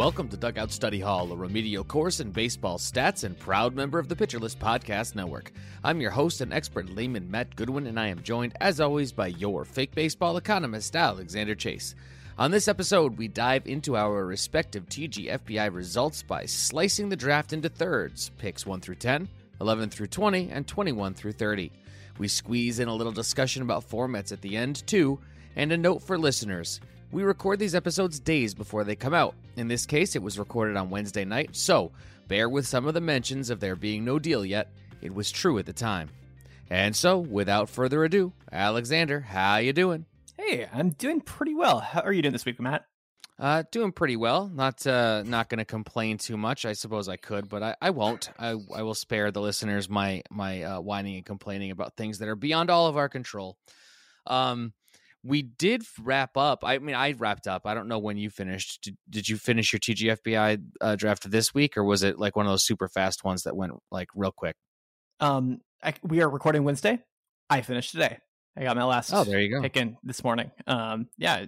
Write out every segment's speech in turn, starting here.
Welcome to Dugout Study Hall, a remedial course in baseball stats and proud member of the Pitcher List Podcast Network. I'm your host and expert layman, Matt Goodwin, and I am joined, as always, by your fake baseball economist, Alexander Chase. On this episode, we dive into our respective TGFBI results by slicing the draft into thirds picks 1 through 10, 11 through 20, and 21 through 30. We squeeze in a little discussion about formats at the end, too, and a note for listeners. We record these episodes days before they come out. In this case, it was recorded on Wednesday night, so bear with some of the mentions of there being no deal yet. It was true at the time. And so, without further ado, Alexander, how you doing? Hey, I'm doing pretty well. How are you doing this week, Matt? Uh, doing pretty well. Not uh, not going to complain too much. I suppose I could, but I, I won't. I, I will spare the listeners my my uh, whining and complaining about things that are beyond all of our control. Um, we did wrap up. I mean, I wrapped up. I don't know when you finished. Did, did you finish your TGFBI uh, draft this week, or was it like one of those super fast ones that went like real quick? Um, I, we are recording Wednesday. I finished today. I got my last. Oh, there you go. Pick in this morning. Um, yeah,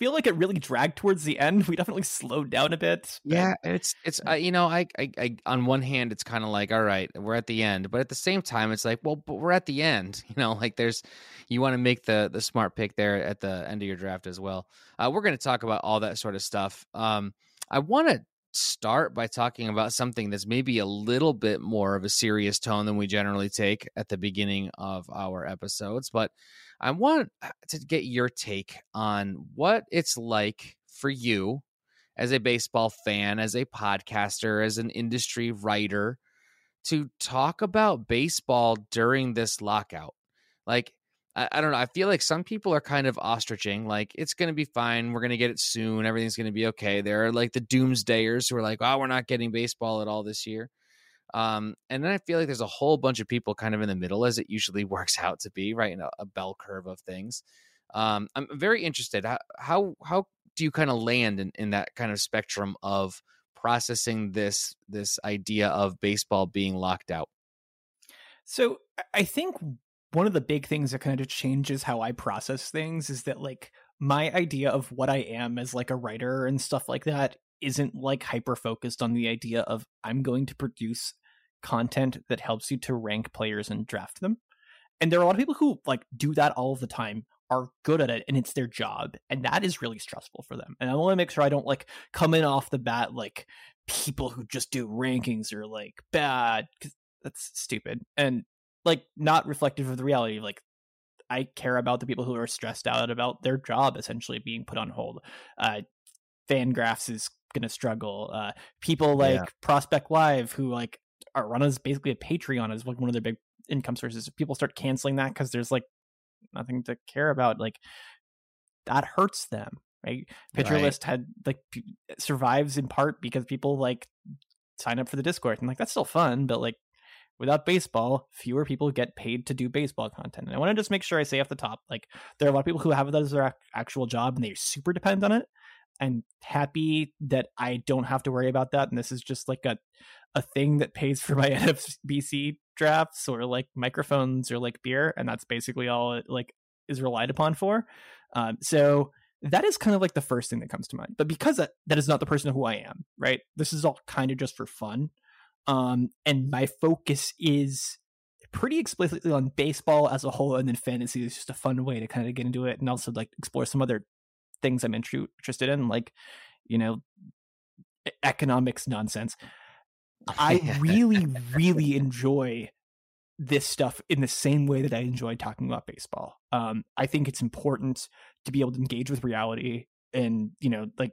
feel like it really dragged towards the end. We definitely slowed down a bit. Yeah, it's it's uh, you know, I, I I on one hand it's kind of like all right, we're at the end, but at the same time it's like, well, but we're at the end. You know, like there's you want to make the the smart pick there at the end of your draft as well. Uh, we're going to talk about all that sort of stuff. Um, I want to start by talking about something that's maybe a little bit more of a serious tone than we generally take at the beginning of our episodes, but I want uh, to get your take on what it's like for you as a baseball fan, as a podcaster, as an industry writer to talk about baseball during this lockout. Like, I, I don't know. I feel like some people are kind of ostriching, like, it's going to be fine. We're going to get it soon. Everything's going to be okay. There are like the doomsdayers who are like, oh, we're not getting baseball at all this year. Um, and then I feel like there's a whole bunch of people kind of in the middle, as it usually works out to be, right? In a, a bell curve of things. Um, I'm very interested. How how, how do you kind of land in, in that kind of spectrum of processing this this idea of baseball being locked out? So I think one of the big things that kind of changes how I process things is that like my idea of what I am as like a writer and stuff like that isn't like hyper focused on the idea of I'm going to produce content that helps you to rank players and draft them. And there are a lot of people who like do that all the time, are good at it, and it's their job. And that is really stressful for them. And I want to make sure I don't like come in off the bat like people who just do rankings are like bad because that's stupid and like not reflective of the reality. Like I care about the people who are stressed out about their job essentially being put on hold. Uh, Fangraphs is going to struggle. Uh, people like yeah. Prospect Live, who like are run as basically a Patreon, is like one of their big income sources. If people start canceling that because there's like nothing to care about, like that hurts them. Right? Pitcher right. List had like p- survives in part because people like sign up for the Discord and like that's still fun, but like without baseball, fewer people get paid to do baseball content. And I want to just make sure I say off the top, like there are a lot of people who have that as their actual job and they super depend on it. I'm happy that I don't have to worry about that. And this is just like a a thing that pays for my NFBC drafts or like microphones or like beer, and that's basically all it like is relied upon for. Um, so that is kind of like the first thing that comes to mind. But because that, that is not the person who I am, right? This is all kind of just for fun. Um, and my focus is pretty explicitly on baseball as a whole, and then fantasy is just a fun way to kind of get into it and also like explore some other things I'm interested in, like you know, economics nonsense. I really, really enjoy this stuff in the same way that I enjoy talking about baseball. Um, I think it's important to be able to engage with reality and, you know, like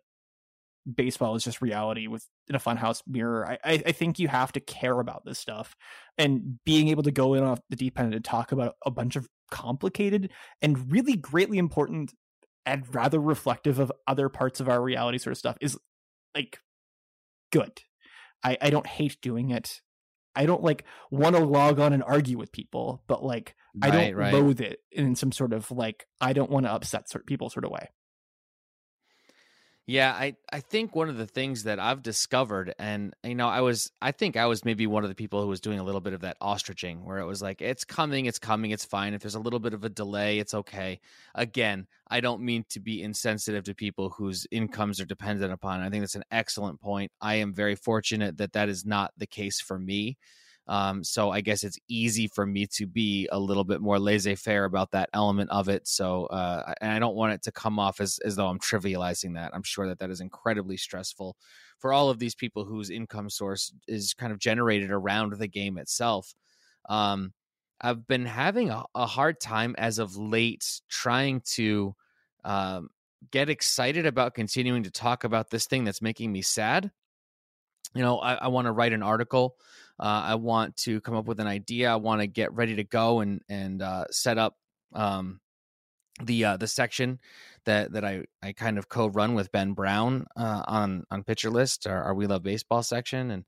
baseball is just reality with in a funhouse mirror. I, I, I think you have to care about this stuff and being able to go in off the deep end and talk about a bunch of complicated and really greatly important and rather reflective of other parts of our reality sort of stuff is like good. I, I don't hate doing it. I don't like want to log on and argue with people, but like right, I don't right. loathe it in some sort of like I don't want to upset certain people sort of way. Yeah, I, I think one of the things that I've discovered, and you know, I was I think I was maybe one of the people who was doing a little bit of that ostriching, where it was like, it's coming, it's coming, it's fine. If there's a little bit of a delay, it's okay. Again, I don't mean to be insensitive to people whose incomes are dependent upon. I think that's an excellent point. I am very fortunate that that is not the case for me. Um, so I guess it's easy for me to be a little bit more laissez faire about that element of it. So, uh, and I don't want it to come off as, as though I'm trivializing that. I'm sure that that is incredibly stressful for all of these people whose income source is kind of generated around the game itself. Um, I've been having a, a, hard time as of late trying to um, get excited about continuing to talk about this thing that's making me sad. You know, I, I want to write an article uh, I want to come up with an idea. I want to get ready to go and and uh, set up um, the uh, the section that that I, I kind of co-run with Ben Brown uh, on on Pitcher List, our, our We Love Baseball section, and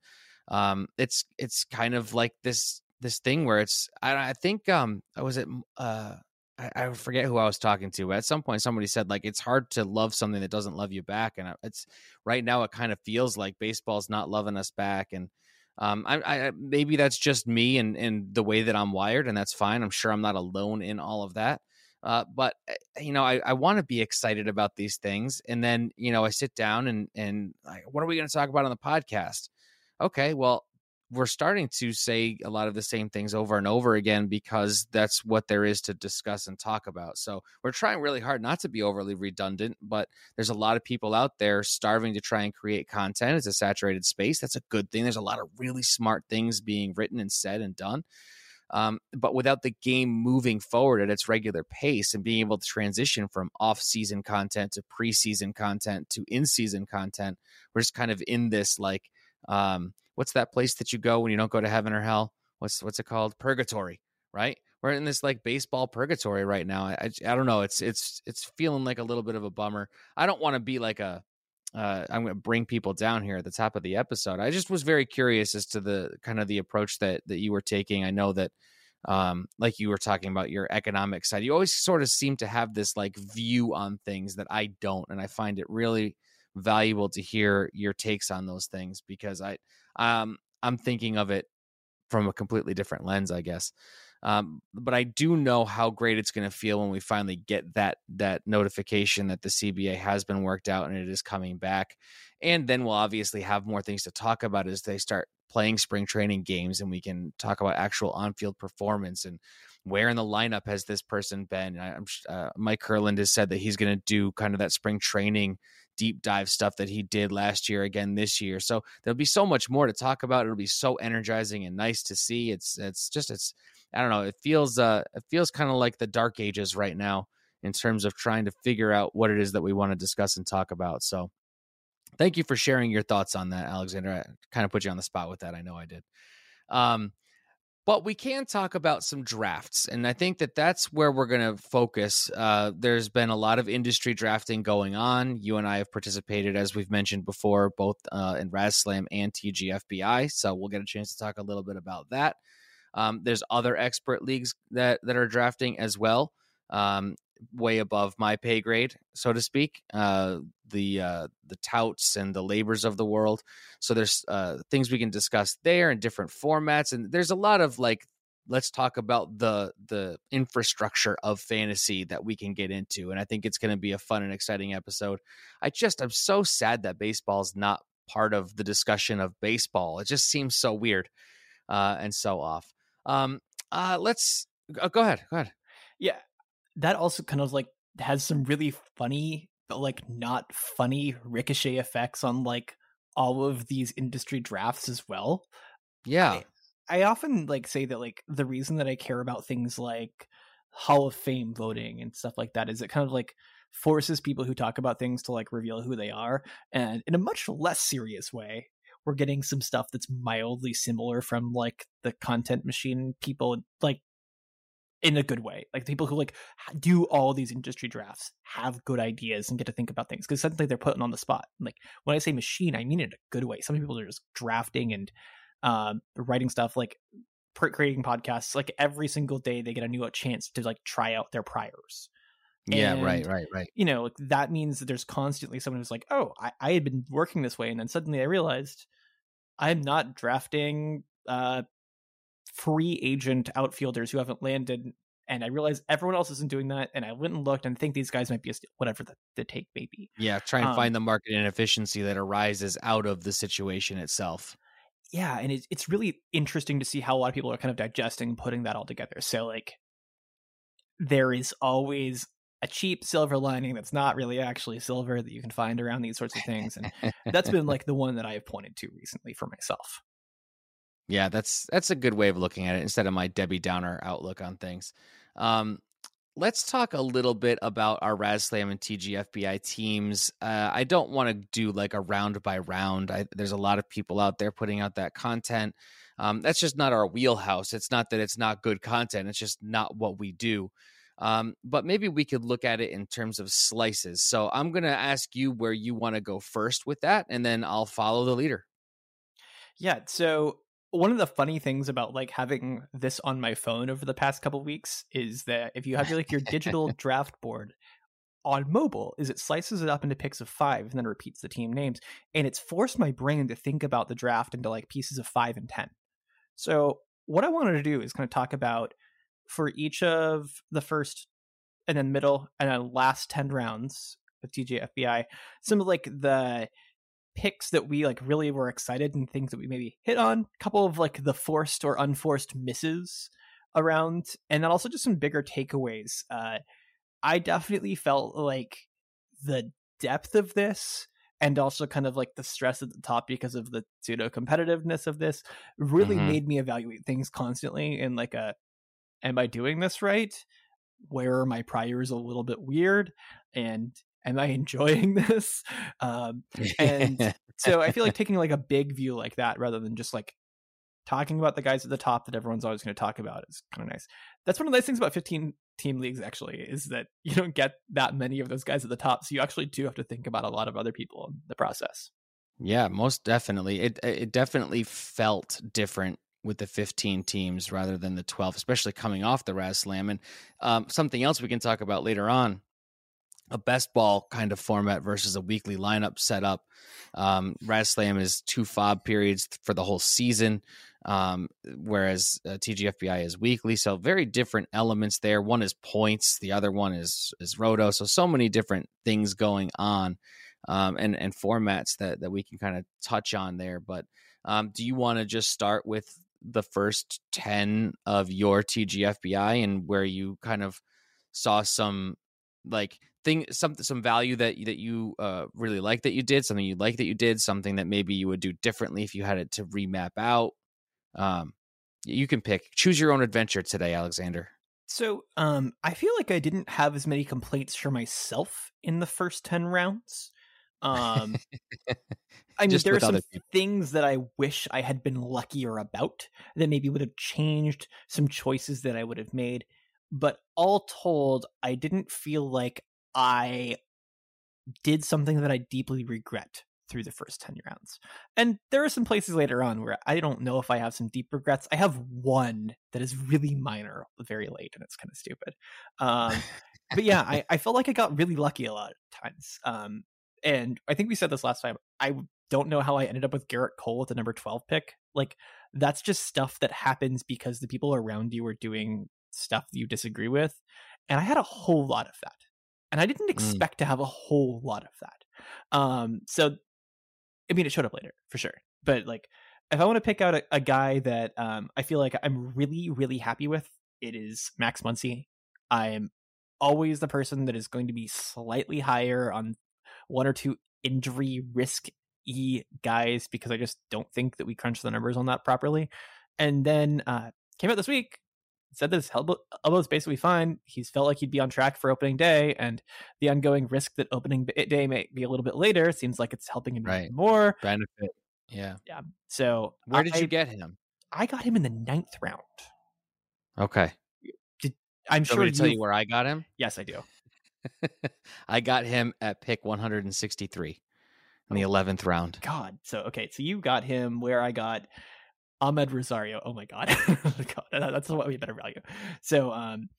um, it's it's kind of like this this thing where it's I, I think um I was it uh I, I forget who I was talking to, but at some point somebody said like it's hard to love something that doesn't love you back, and it's right now it kind of feels like baseball's not loving us back, and um, I, I maybe that's just me and and the way that I'm wired, and that's fine. I'm sure I'm not alone in all of that. Uh, but eh, you know, I, I want to be excited about these things, and then you know, I sit down and and like, what are we going to talk about on the podcast? Okay, well, we're starting to say a lot of the same things over and over again because that's what there is to discuss and talk about. So we're trying really hard not to be overly redundant, but there's a lot of people out there starving to try and create content. It's a saturated space. That's a good thing. There's a lot of really smart things being written and said and done. Um, but without the game moving forward at its regular pace and being able to transition from off-season content to preseason content to in-season content, we're just kind of in this like um, what's that place that you go when you don't go to heaven or hell? What's what's it called? Purgatory, right? We're in this like baseball purgatory right now. I, I, I don't know. It's it's it's feeling like a little bit of a bummer. I don't want to be like a uh, I'm going to bring people down here at the top of the episode. I just was very curious as to the kind of the approach that that you were taking. I know that um like you were talking about your economic side you always sort of seem to have this like view on things that i don't and i find it really valuable to hear your takes on those things because i um, I'm thinking of it from a completely different lens, I guess. Um, but I do know how great it's going to feel when we finally get that that notification that the CBA has been worked out and it is coming back. And then we'll obviously have more things to talk about as they start playing spring training games, and we can talk about actual on-field performance and where in the lineup has this person been. I, uh, Mike Kurland has said that he's going to do kind of that spring training deep dive stuff that he did last year again this year. So there'll be so much more to talk about. It'll be so energizing and nice to see. It's it's just it's I don't know. It feels uh it feels kind of like the dark ages right now in terms of trying to figure out what it is that we want to discuss and talk about. So thank you for sharing your thoughts on that, Alexander. I kind of put you on the spot with that. I know I did. Um, but we can talk about some drafts, and I think that that's where we're going to focus. Uh, there's been a lot of industry drafting going on. You and I have participated, as we've mentioned before, both uh, in RazzSlam and TGFBI. So we'll get a chance to talk a little bit about that. Um, there's other expert leagues that that are drafting as well. Um, way above my pay grade, so to speak. Uh, the uh, the touts and the labors of the world. So there's uh, things we can discuss there in different formats, and there's a lot of like let's talk about the the infrastructure of fantasy that we can get into and i think it's going to be a fun and exciting episode i just i'm so sad that baseball is not part of the discussion of baseball it just seems so weird uh, and so off um uh let's uh, go ahead go ahead yeah that also kind of like has some really funny but like not funny ricochet effects on like all of these industry drafts as well. Yeah. I often like say that like the reason that I care about things like Hall of Fame voting and stuff like that is it kind of like forces people who talk about things to like reveal who they are and in a much less serious way we're getting some stuff that's mildly similar from like the content machine people like in a good way. Like people who like do all these industry drafts have good ideas and get to think about things because suddenly they're putting on the spot. Like when i say machine i mean it in a good way. Some people are just drafting and um, writing stuff like creating podcasts like every single day they get a new chance to like try out their priors. Yeah and, right right right. you know like that means that there's constantly someone who's like oh I, I had been working this way and then suddenly i realized i'm not drafting uh free agent outfielders who haven't landed and I realized everyone else isn't doing that, and I went and looked and think these guys might be a steal, whatever the, the take may be. Yeah, try and um, find the market inefficiency that arises out of the situation itself yeah, and it's it's really interesting to see how a lot of people are kind of digesting putting that all together. So like there is always a cheap silver lining that's not really actually silver that you can find around these sorts of things and that's been like the one that I have pointed to recently for myself. Yeah, that's that's a good way of looking at it instead of my Debbie Downer outlook on things. Um, let's talk a little bit about our RazzSlam and TGFBI teams. Uh, I don't want to do like a round by round. I, there's a lot of people out there putting out that content. Um, that's just not our wheelhouse. It's not that it's not good content. It's just not what we do. Um, but maybe we could look at it in terms of slices. So I'm going to ask you where you want to go first with that, and then I'll follow the leader. Yeah. So one of the funny things about like having this on my phone over the past couple weeks is that if you have like your digital draft board on mobile is it slices it up into picks of five and then repeats the team names and it's forced my brain to think about the draft into like pieces of five and ten. So what i wanted to do is kind of talk about for each of the first and then middle and then last 10 rounds of tgfbi some of like the picks that we like really were excited and things that we maybe hit on. A couple of like the forced or unforced misses around, and then also just some bigger takeaways. Uh, I definitely felt like the depth of this and also kind of like the stress at the top because of the pseudo competitiveness of this really mm-hmm. made me evaluate things constantly in like a am I doing this right? Where are my priors a little bit weird? And am I enjoying this? Um, and so I feel like taking like a big view like that rather than just like talking about the guys at the top that everyone's always going to talk about is kind of nice. That's one of the nice things about 15 team leagues actually is that you don't get that many of those guys at the top, so you actually do have to think about a lot of other people in the process. Yeah, most definitely. It it definitely felt different with the 15 teams rather than the 12, especially coming off the RazzSlam. And um, something else we can talk about later on a best ball kind of format versus a weekly lineup setup. Um, RazzSlam is two fob periods for the whole season, um, whereas uh, TGFBI is weekly. So very different elements there. One is points, the other one is is roto. So so many different things going on, um, and and formats that that we can kind of touch on there. But um, do you want to just start with the first ten of your TGFBI and where you kind of saw some like thing some some value that that you uh, really like that you did something you like that you did something that maybe you would do differently if you had it to remap out. Um you can pick. Choose your own adventure today alexander. So um i feel like i didn't have as many complaints for myself in the first 10 rounds. Um i mean there are some things that i wish i had been luckier about that maybe would have changed some choices that i would have made but all told i didn't feel like I did something that I deeply regret through the first 10 rounds. And there are some places later on where I don't know if I have some deep regrets. I have one that is really minor, very late, and it's kind of stupid. Um, but yeah, I, I felt like I got really lucky a lot of times. Um, and I think we said this last time. I don't know how I ended up with Gerrit Cole with the number 12 pick. Like that's just stuff that happens because the people around you are doing stuff that you disagree with. And I had a whole lot of that. And I didn't Mm. expect to have a whole lot of that. Um, so I mean, it showed up later for sure. But like, if I want to pick out a, a guy that um, I feel like I'm really, really happy with, it is Max Muncy. I'm always the person that is going to be slightly higher on one or two injury risk e guys because I just don't think that we crunch the numbers on that properly. And then uh, came out this week, said that his elbow, elbow is basically fine. He's felt like he'd be on track for opening day, and the ongoing risk that opening day may be a little bit later seems like it's helping him Right. more. Benefit. Yeah. Yeah. So Where did you get him? I got him in the ninth round. Okay. Did, I'm you sure to tell you. where I got him? Yes, I do. I got him at pick 163 in the Oh. 11th round. God. So okay. So you got him where I got Amed Rosario. Oh my God. God that's what we better value. So um,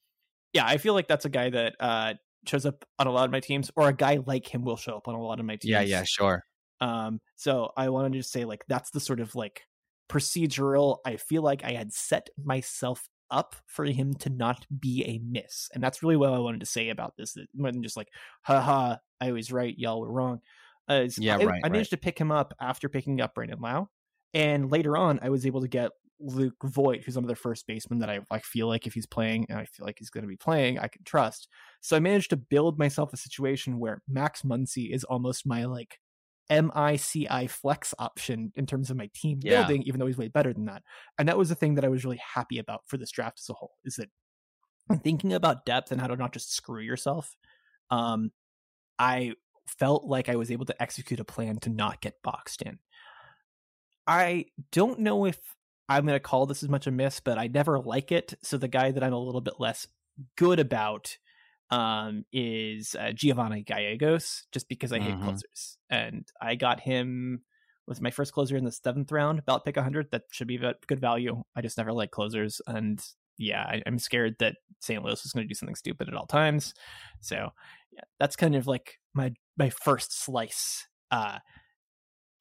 yeah, I feel like that's a guy that uh shows up on a lot of my teams, or a guy like him will show up on a lot of my teams. Yeah, yeah, sure. Um, so I wanted to say like that's the sort of like procedural. I feel like I had set myself up for him to not be a miss, and that's really what I wanted to say about this. More wasn't just like, haha, I was right, y'all were wrong. Uh, Yeah, I, right, I managed to pick him up after picking up Brandon Lowe, and later on I was able to get Luke Voit, who's another first baseman that I like feel like if he's playing and I feel like he's going to be playing, I can trust. So I managed to build myself a situation where Max Muncy is almost my like MICI flex option in terms of my team Yeah. building, even though he's way better than that. And that was the thing that I was really happy about for this draft as a whole, is that thinking about depth and how to not just screw yourself, um, I felt like I was able to execute a plan to not get boxed in. I don't know if I'm going to call this as much a miss, but I never like it. So the guy that I'm a little bit less good about um, is uh, Giovanni Gallegos, just because I hate Mhm. closers, and I got him with my first closer in the seventh round, ballot pick 100. That should be good value. I just never like closers, and yeah, I, I'm scared that St. Louis is going to do something stupid at all times. So yeah, that's kind of like my my first slice. Uh,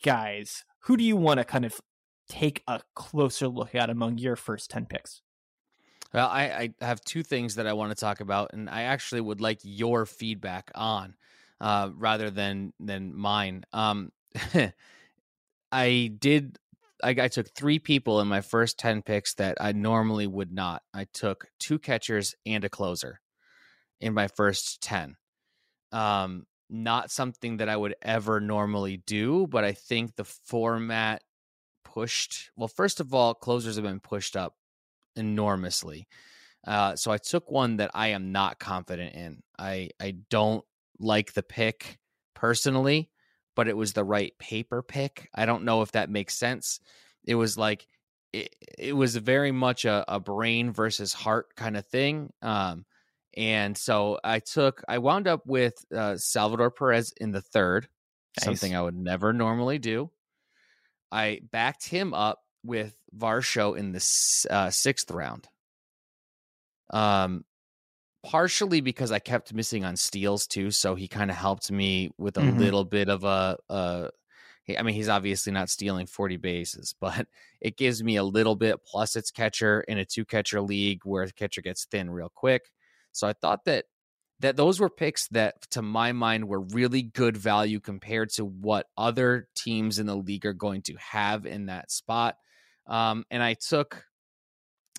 guys, who do you want to kind of take a closer look at among your first 10 picks? Well, I, I have two things that I want to talk about, and I actually would like your feedback on, uh, rather than than mine. Um, I did. I, I took three people in my first ten picks that I normally would not. I took two catchers and a closer in my first ten. Um, not something that I would ever normally do, but I think the format pushed. Well, first of all, closers have been pushed up enormously. Uh, so I took one that I am not confident in. I I don't like the pick personally, but it was the right paper pick. I don't know if that makes sense. It was like it, it was very much a, a brain versus heart kind of thing. Um, and so I took I wound up with uh, Salvador Perez in the third, Nice. something I would never normally do. I backed him up with Varsho in the uh, sixth round. Um, partially because I kept missing on steals too, so he kind of helped me with a Mhm. little bit of a. Uh, he- I mean, he's obviously not stealing forty bases, but it gives me a little bit. Plus, it's catcher in a two catcher league where the catcher gets thin real quick. So I thought that that those were picks that to my mind were really good value compared to what other teams in the league are going to have in that spot. Um, and i took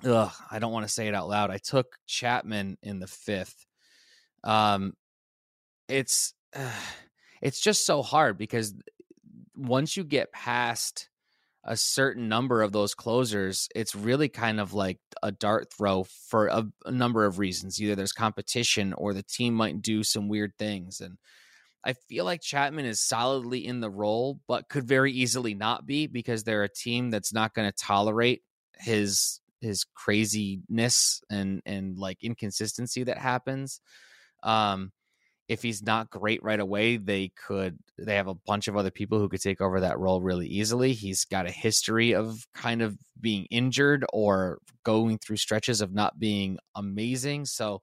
ugh, i don't want to say it out loud i took chapman in the fifth. Um, it's it's just so hard because once you get past a certain number of those closers, it's really kind of like a dart throw for a, a, number of reasons. Either there's competition or the team might do some weird things. And I feel like Chapman is solidly in the role, but could very easily not be because they're a team that's not going to tolerate his his craziness and and like inconsistency that happens. Um if he's not great right away, they could they have a bunch of other people who could take over that role really easily. He's got a history of kind of being injured or going through stretches of not being amazing. So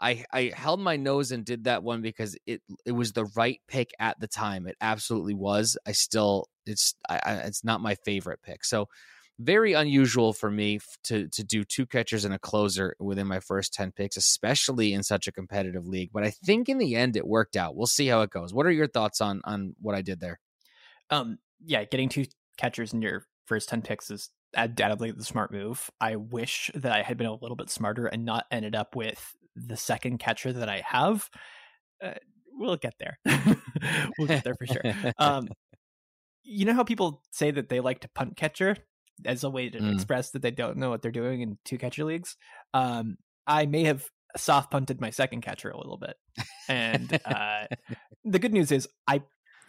I I held my nose and did that one because it it was the right pick at the time. It absolutely was. I still it's I, it's not my favorite pick. So very unusual for me to to do two catchers and a closer within my first 10 picks especially in such a competitive league but i think in the end it worked out. We'll see how it goes. What are your thoughts on on what i did there? Um yeah getting two catchers in your first 10 picks is undoubtedly the smart move. I wish that i had been a little bit smarter and not ended up with the second catcher that i have. Uh, we'll get there. We'll get there for sure. Um you know how people say that they like to punt catcher as a way to mm. express that they don't know what they're doing in two catcher leagues. Um, I may have soft punted my second catcher a little bit, and uh, the good news is I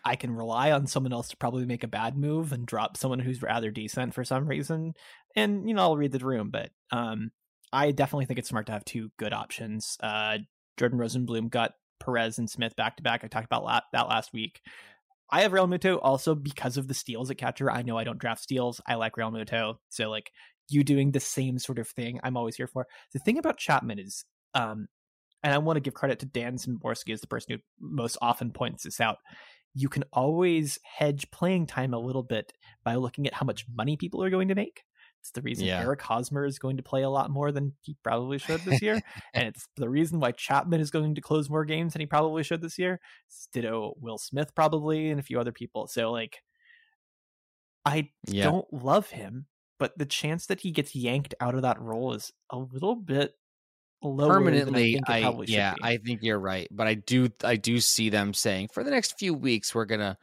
I can rely on someone else to probably make a bad move and drop someone who's rather decent for some reason, and you know I'll read the room. But um, I definitely think it's smart to have two good options. Uh, Jordan Rosenblum got Perez and Smith back to back. I talked about la- that last week. I have Realmuto also because of the steals at catcher. I know I don't draft steals. I like Realmuto. So like you doing the same sort of thing, I'm always here for. The thing about Chapman is, um, and I want to give credit to Dan Szymborski as the person who most often points this out. You can always hedge playing time a little bit by looking at how much money people are going to make. It's the reason yeah. Eric Hosmer is going to play a lot more than he probably should this year. and it's the reason why Chapman is going to close more games than he probably should this year. Ditto Will Smith probably and a few other people. So like I yeah. don't love him, but the chance that he gets yanked out of that role is a little bit lower permanently I, I yeah i think you're right but i do i do see them saying for the next few weeks we're gonna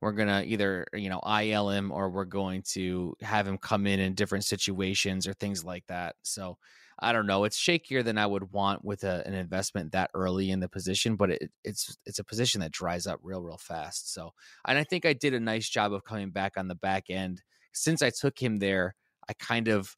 we're gonna either you know IL him or we're going to have him come in in different situations or things like that. So I don't know. It's shakier than I would want with a, an investment that early in the position, but it, it's it's a position that dries up real real fast. So and I think I did a nice job of coming back on the back end since I took him there. I kind of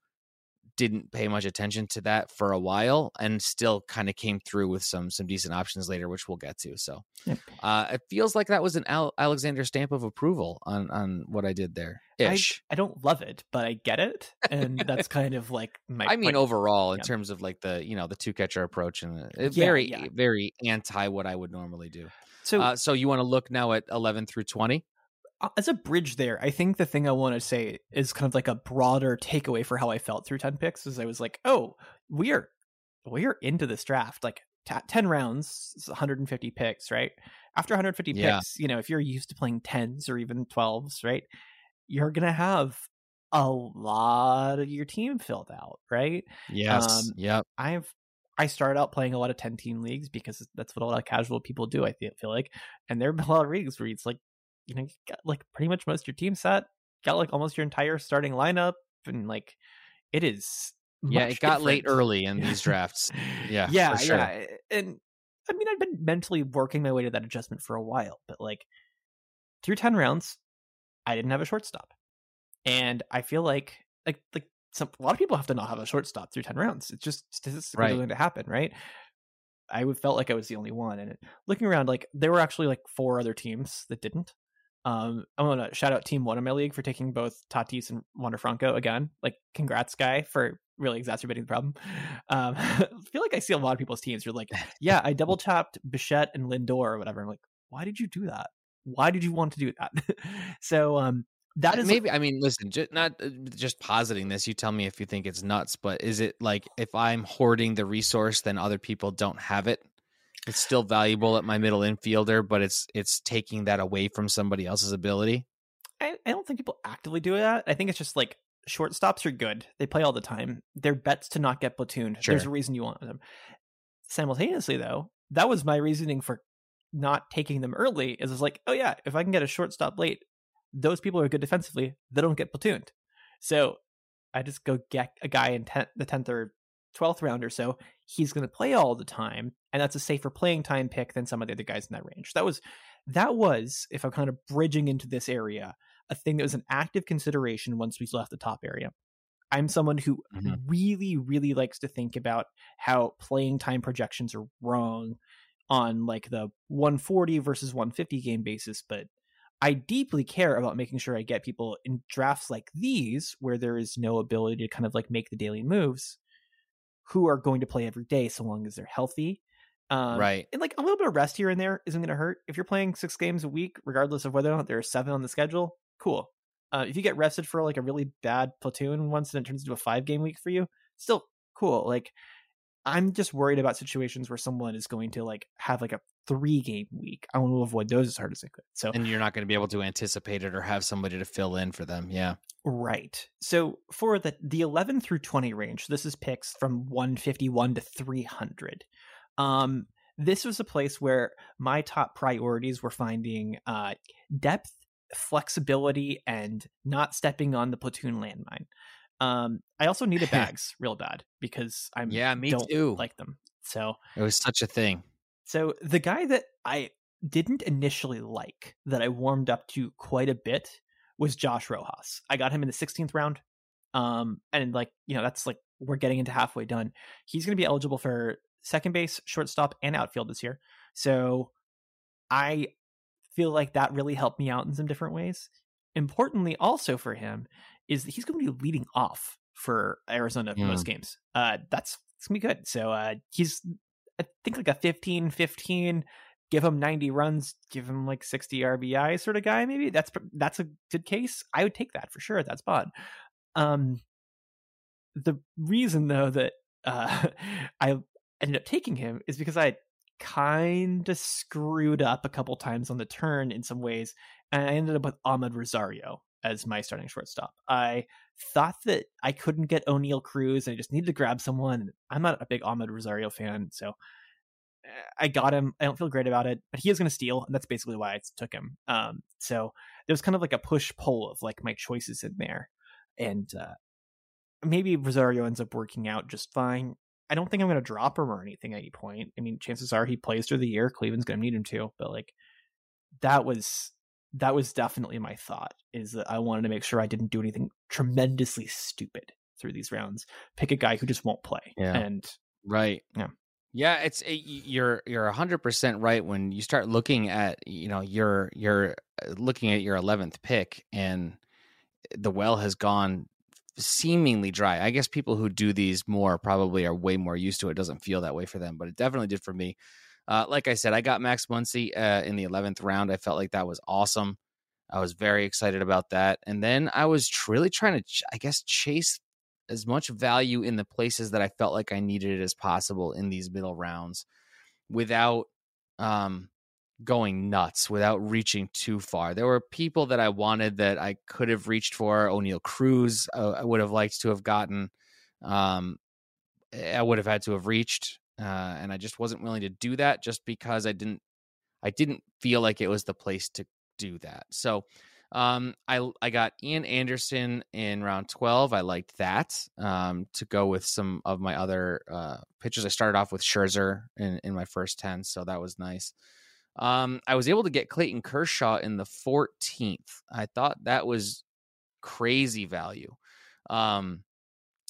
didn't pay much attention to that for a while and still kind of came through with some some decent options later which we'll get to so yep. uh, it feels like that was an Al- alexander stamp of approval on on what i did there ish. I, I, don't love it but i get it and that's kind of like my i mean overall in terms of like the you know the two catcher approach and yeah, very yeah. very anti what i would normally do. So uh, so you want to look now at 11 through 20 as a bridge there, I think the thing I want to say is kind of like a broader takeaway for how I felt through 10 picks is I was like, oh, we are we are into this draft. Like t- 10 rounds, 150 picks, right? After 150 yeah. picks, you know, if you're used to playing 10s or even 12s, right? You're going to have a lot of your team filled out, right? Yes. Um, yep. I've I started out playing a lot of 10 team leagues because that's what a lot of casual people do, I feel like. And there have been a lot of leagues where it's like you know, you got like pretty much most your team set, got like almost your entire starting lineup, and like it is. Yeah, it got different. late early in these drafts. Yeah, yeah, sure. yeah. And I mean, I've been mentally working my way to that adjustment for a while, but like through ten rounds, I didn't have a shortstop, and I feel like like like some a lot of people have to not have a shortstop through ten rounds. It's just statistically right. going to happen, right? I felt like I was the only one, and looking around, like there were actually like four other teams that didn't. Um, I want to shout out Team One in my league for taking both Tatis and Wander Franco again. Like, congrats, guy, for really exacerbating the problem. Um, I feel like I see a lot of people's teams. You're like, yeah, I double tapped Bichette and Lindor or whatever. I'm like, why did you do that? Why did you want to do that? so, um, that is maybe. I mean, listen, just, not uh, just positing this. You tell me if you think it's nuts, but is it like if I'm hoarding the resource, then other people don't have it? It's still valuable at my middle infielder, but it's it's taking that away from somebody else's ability. I, I don't think people actively do that. I think it's just like shortstops are good. They play all the time. They're bets to not get platooned. Sure. There's a reason you want them. Simultaneously, though, that was my reasoning for not taking them early. Is it's like, oh yeah, if I can get a shortstop late, those people are good defensively. They don't get platooned. So I just go get a guy in ten, the tenth or twelfth round or so. He's going to play all the time, and that's a safer playing time pick than some of the other guys in that range. That was that was if I'm kind of bridging into this area, a thing that was an active consideration once we left the top area. I'm someone who mm-hmm. really, really likes to think about how playing time projections are wrong on like the 140 versus 150 game basis, but I deeply care about making sure I get people in drafts like these where there is no ability to kind of like make the daily moves who are going to play every day so long as they're healthy um, right. And like a little bit of rest here and there isn't going to hurt. If you're playing six games a week, regardless of whether or not there are seven on the schedule, cool. Uh, if you get rested for like a really bad platoon once and it turns into a five game week for you, still cool. Like I'm just worried about situations where someone is going to like have like a three game week. I want to avoid those as hard as I could. So and you're not going to be able to anticipate it or have somebody to fill in for them. Yeah. Right. So for the the 11 through 20 range, this is picks from 151 to 300. Um this was a place where my top priorities were finding uh depth, flexibility and not stepping on the platoon landmine. Um, I also needed bags real bad because I'm yeah, me don't too. like them. So it was such a thing. So the guy that I didn't initially like that I warmed up to quite a bit was Josh Rojas. I got him in the 16th round. Um, and like you know that's like we're getting into halfway done. He's going to be eligible for second base, shortstop, and outfield this year. So I feel like that really helped me out in some different ways. Importantly, also for him, is that he's going to be leading off for Arizona for most games. Uh, that's it's gonna be good. So uh, he's I think like a 15 15 give him 90 runs, give him like 60 RBI sort of guy maybe. That's that's a good case. I would take that for sure at that spot. Um the reason though that uh I ended up taking him is because I kind of screwed up a couple times on the turn in some ways and I ended up with Amed Rosario as my starting shortstop. I thought that I couldn't get Oneil Cruz. I just needed to grab someone. I'm not a big Amed Rosario fan, so I got him. I don't feel great about it, but he is going to steal, and that's basically why I took him. Um, so there was kind of like a push pull of like my choices in there, and uh, maybe Rosario ends up working out just fine. I don't think I'm going to drop him or anything at any point. I mean, chances are he plays through the year. Cleveland's going to need him to, but like that was that was definitely my thought is that I wanted to make sure I didn't do anything tremendously stupid through these rounds. Pick a guy who just won't play. Yeah. And right. Yeah. Yeah, it's eh, you're you're hundred percent right when you start looking at you know you're you're uh, looking at your eleventh pick and the well has gone seemingly dry. I guess people who do these more probably are way more used to it. it doesn't feel that way for them, but it definitely did for me. Uh, like I said, I got Max Muncy uh, in the 11th round. I felt like that was awesome. I was very excited about that. And then I was really trying to, ch- I guess, chase as much value in the places that I felt like I needed it as possible in these middle rounds without um, going nuts, without reaching too far. There were people that I wanted that I could have reached for. Oneil Cruz, uh, I would have liked to have gotten. Um, I would have had to have reached uh, and I just wasn't willing to do that just because I didn't I didn't feel like it was the place to do that. So um, I I got Ian Anderson in round twelve. I liked that um, to go with some of my other uh, pitchers. I started off with Scherzer in in my first ten, so that was nice. Um, I was able to get Clayton Kershaw in the 14th. I thought that was crazy value. Um,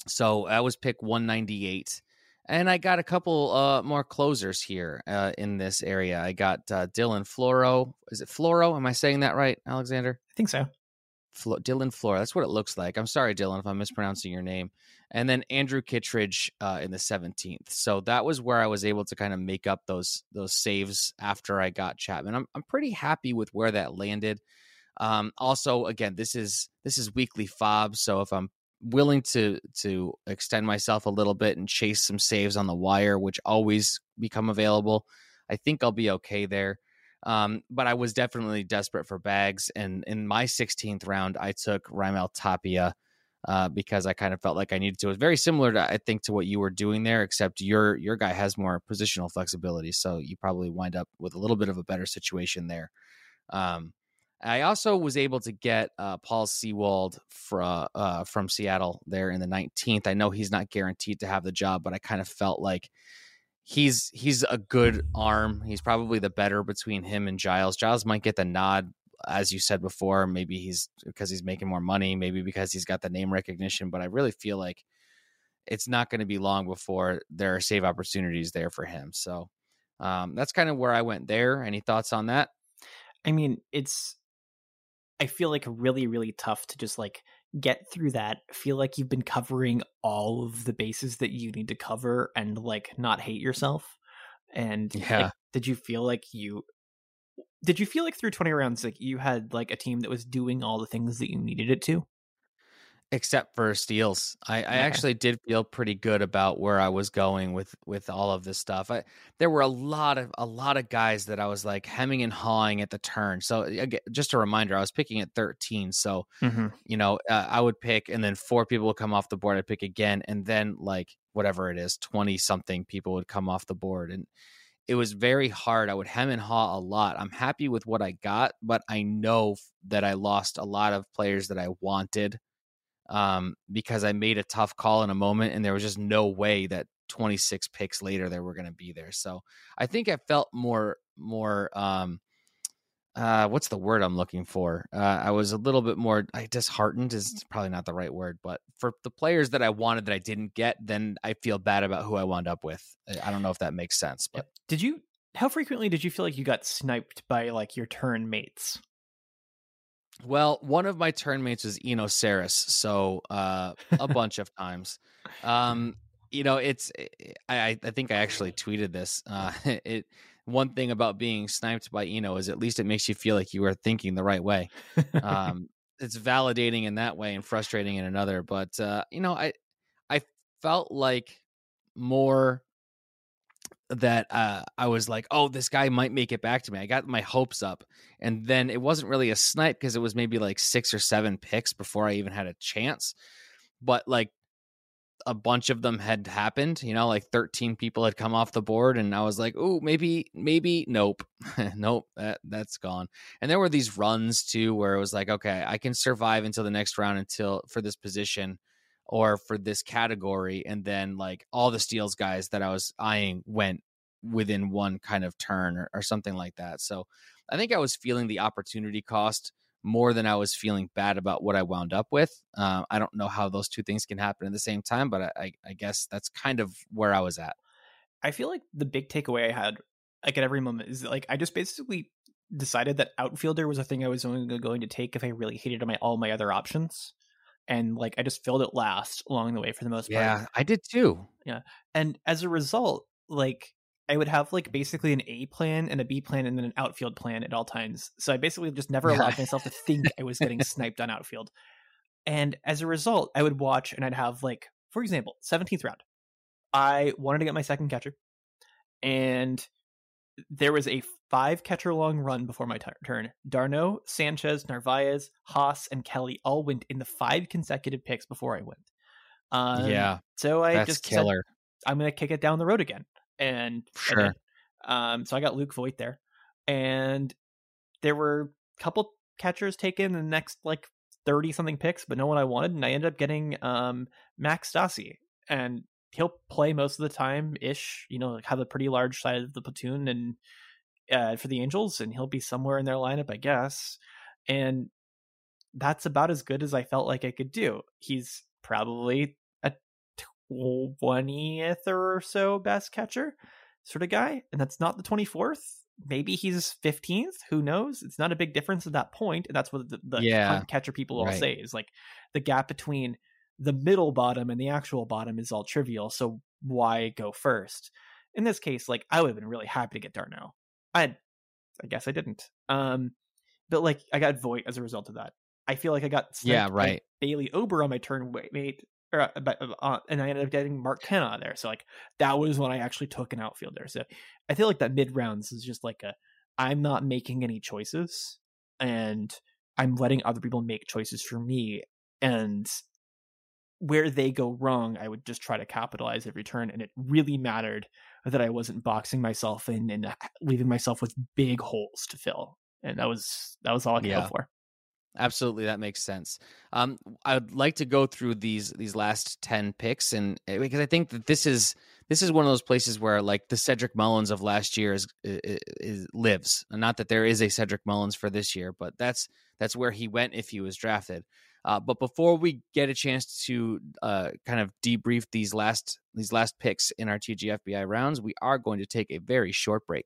so that was pick 198. And I got a couple uh, more closers here uh, in this area. I got uh, Dylan Floro. Is it Floro? Am I saying that right, Alexander? I think so. Flo- Dylan Floro. That's what it looks like. I'm sorry, Dylan, if I'm mispronouncing your name. And then Andrew Kittredge uh, in the 17th. So that was where I was able to kind of make up those those saves after I got Chapman. I'm I'm pretty happy with where that landed. Um, also, again, this is this is weekly fob. So if I'm willing to to extend myself a little bit and chase some saves on the wire, which always become available. I think I'll be okay there. Um, but I was definitely desperate for bags, and in my 16th round, I took Raimel Tapia uh, because I kind of felt like I needed to. It's very similar to I think to what you were doing there, except your your guy has more positional flexibility, so you probably wind up with a little bit of a better situation there. Um, I also was able to get uh, Paul Sewald from uh, from Seattle there in the 19th. I know he's not guaranteed to have the job, but I kind of felt like he's he's a good arm. He's probably the better between him and Giles. Giles might get the nod, as you said before. Maybe he's because he's making more money. Maybe because he's got the name recognition. But I really feel like it's not going to be long before there are save opportunities there for him. So um, that's kind of where I went there. Any thoughts on that? I mean, it's I feel like really, really tough to just like get through that. Feel like you've been covering all of the bases that you need to cover and like not hate yourself. And yeah, like, did you feel like you did you feel like through 20 rounds like you had like a team that was doing all the things that you needed it to except for steals. I, I actually did feel pretty good about where I was going with with all of this stuff. I, there were a lot of a lot of guys that I was like hemming and hawing at the turn. So again, just a reminder, I was picking at 13. So mm-hmm. you know, uh, I would pick, and then four people would come off the board. I'd pick again, and then like whatever it is, 20 something people would come off the board, and it was very hard. I would hem and haw a lot. I'm happy with what I got, but I know that I lost a lot of players that I wanted um, because I made a tough call in a moment, and there was just no way that 26 picks later they were going to be there. So I think I felt more more um, uh, what's the word I'm looking for? Uh, I was a little bit more I disheartened is probably not the right word, but for the players that I wanted that I didn't get, then I feel bad about who I wound up with. I don't know if that makes sense, but did you? How frequently did you feel like you got sniped by like your turn mates? Well, one of my turnmates was Eno Sarris, so uh, a bunch of times. Um, you know, it's eh, I I think I actually tweeted this. Uh, it one thing about being sniped by Eno is at least it makes you feel like you are thinking the right way. Um, it's validating in that way and frustrating in another. But uh, you know, I I felt like more that uh, I was like, oh, this guy might make it back to me. I got my hopes up. And then it wasn't really a snipe because it was maybe like six or seven picks before I even had a chance. But like a bunch of them had happened, you know, like 13 people had come off the board. And I was like, oh, maybe, maybe, nope, nope, that, that's gone. And there were these runs too where it was like, okay, I can survive until the next round until for this position or for this category and then like all the steals guys that i was eyeing went within one kind of turn or, or something like that. So i think i was feeling the opportunity cost more than i was feeling bad about what i wound up with. Uh, i don't know how those two things can happen at the same time but I, I guess that's kind of where i was at. I feel like the big takeaway i had like at every moment is that, like i just basically decided that outfielder was a thing i was only going to take if i really hated my all my other options and like I just filled it last along the way for the most part. Yeah, I did too. Yeah. And as a result, like I would have like basically an A plan and a B plan and then an outfield plan at all times. So I basically just never allowed myself to think I was getting sniped on outfield. And as a result, I would watch and I'd have like, for example, 17th round. I wanted to get my second catcher. And there was a five catcher long run before my t- turn. d'Arnaud, Sanchez, Narvaez, Haas, and Kelly all went in the five consecutive picks before I went. Um, yeah. So I just killer. Said, I'm going to kick it down the road again. And sure. Um, so I got Luke Voit there. And there were a couple catchers taken in the next like 30 something picks, but no one I wanted. And I ended up getting um, Max Stassi. And he'll play most of the time ish. You know, like have a pretty large side of the platoon and uh, for the Angels, and he'll be somewhere in their lineup, I guess. And that's about as good as I felt like I could do. He's probably a twentieth or so best catcher sort of guy, and that's not the twenty fourth. Maybe he's fifteenth. Who knows? It's not a big difference at that point, and that's what the, the yeah, catcher people all right. say is like the gap between the middle bottom and the actual bottom is all trivial. So why go first? In this case, like I would have been really happy to get d'Arnaud. I, I guess I didn't. Um, but like I got Voit as a result of that. I feel like I got yeah right Bailey Ober on my turn mate, or, uh, uh, and I ended up getting Mark Canha there. So like that was when I actually took an outfielder. So I feel like that mid rounds is just like a I'm not making any choices and I'm letting other people make choices for me. And where they go wrong, I would just try to capitalize every turn. And it really mattered that I wasn't boxing myself in and leaving myself with big holes to fill. And that was that was all I could yeah. for. Absolutely, that makes sense. Um, I would like to go through these these last ten picks, and eh, because I think that this is this is one of those places where like the Cedric Mullins of last year is, is, is lives. Not that there is a Cedric Mullins for this year, but that's that's where he went if he was drafted. Uh, but before we get a chance to uh, kind of debrief these last these last picks in our TGFBI rounds, we are going to take a very short break.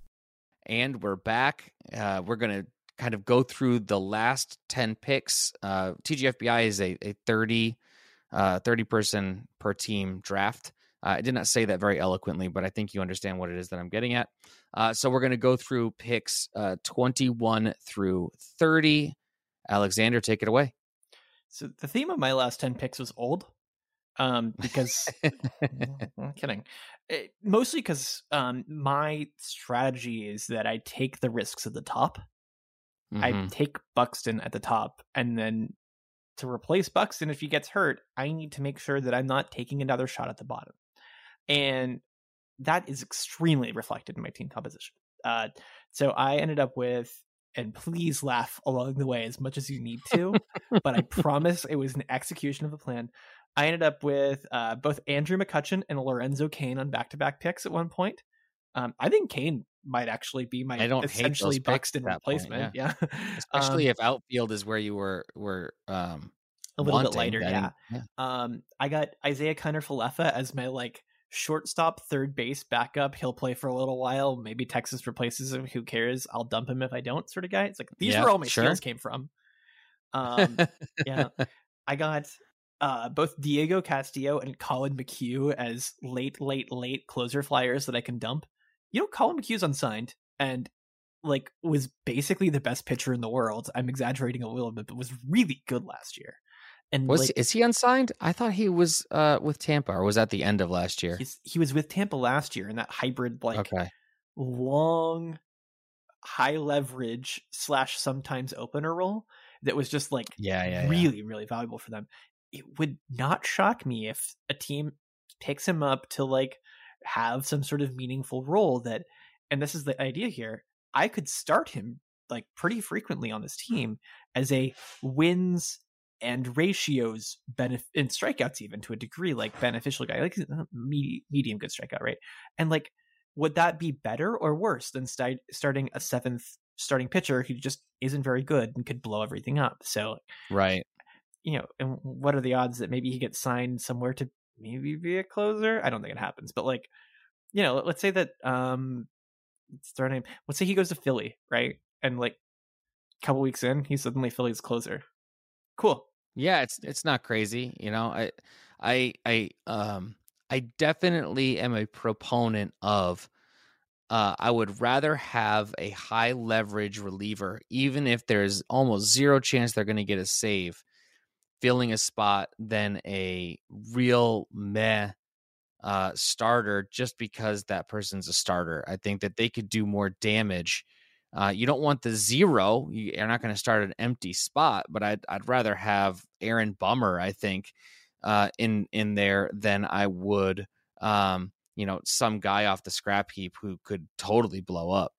And we're back. Uh, we're going to kind of go through the last 10 picks. Uh, TGFBI is a, a 30, uh, 30 person per team draft. Uh, I did not say that very eloquently, but I think you understand what it is that I'm getting at. Uh, so we're going to go through picks uh, 21 through 30. Alexander, take it away. So the theme of my last 10 picks was old um because i'm kidding it, eh, mostly because um my strategy is that i take the risks at the top. Mm-hmm. i take buxton at the top and then to replace buxton if he gets hurt i need to make sure that i'm not taking another shot at the bottom. And that is extremely reflected in my team composition. Uh so i ended up with and please laugh along the way as much as you need to but i promise it was an execution of the plan I ended up with uh, both Andrew McCutchen and Lorenzo Cain on back to back picks at one point. Um, I think Cain might actually be my I don't essentially Buxton replacement. Point, yeah. yeah. Especially um, if outfield is where you were were um, a little bit lighter, yeah. yeah. Um I got Isaiah Kiner-Falefa as my like shortstop third base backup. He'll play for a little while. Maybe Texas replaces him. Who cares? I'll dump him if I don't, sort of guy. It's like these yeah, were all my sure. came from. Um yeah. I got uh, both Diego Castillo and Collin McHugh as late, late, late closer flyers that I can dump. You know, Collin McHugh's unsigned and like was basically the best pitcher in the world. I'm exaggerating a little bit, but was really good last year. And was like, is he unsigned? I thought he was uh, with Tampa, or was that the end of last year? he was with Tampa last year in that hybrid, like okay. long, high leverage slash sometimes opener role that was just like yeah, yeah really, yeah. really valuable for them it would not shock me if a team picks him up to like have some sort of meaningful role that and this is the idea here i could start him like pretty frequently on this team as a wins and ratios benefit and strikeouts even to a degree like beneficial guy like uh, medium good strikeout rate and like would that be better or worse than st- starting a seventh starting pitcher who just isn't very good and could blow everything up? So right you know, and what are the odds that maybe he gets signed somewhere to maybe be a closer? I don't think it happens, but like, you know, let's say that um, what's their name? Let's say he goes to Philly, right? And like, a couple weeks in, he's suddenly Philly's closer. Cool. Yeah, it's it's not crazy, you know. I I I um I definitely am a proponent of uh, I would rather have a high leverage reliever, even if there's almost zero chance they're going to get a save, filling a spot than a real meh uh, starter just because that person's a starter. I think that they could do more damage. Uh, you don't want the zero. You're not going to start an empty spot, but I'd I'd rather have Aaron Bummer. I think uh, in in there than I would, um, you know, some guy off the scrap heap who could totally blow up.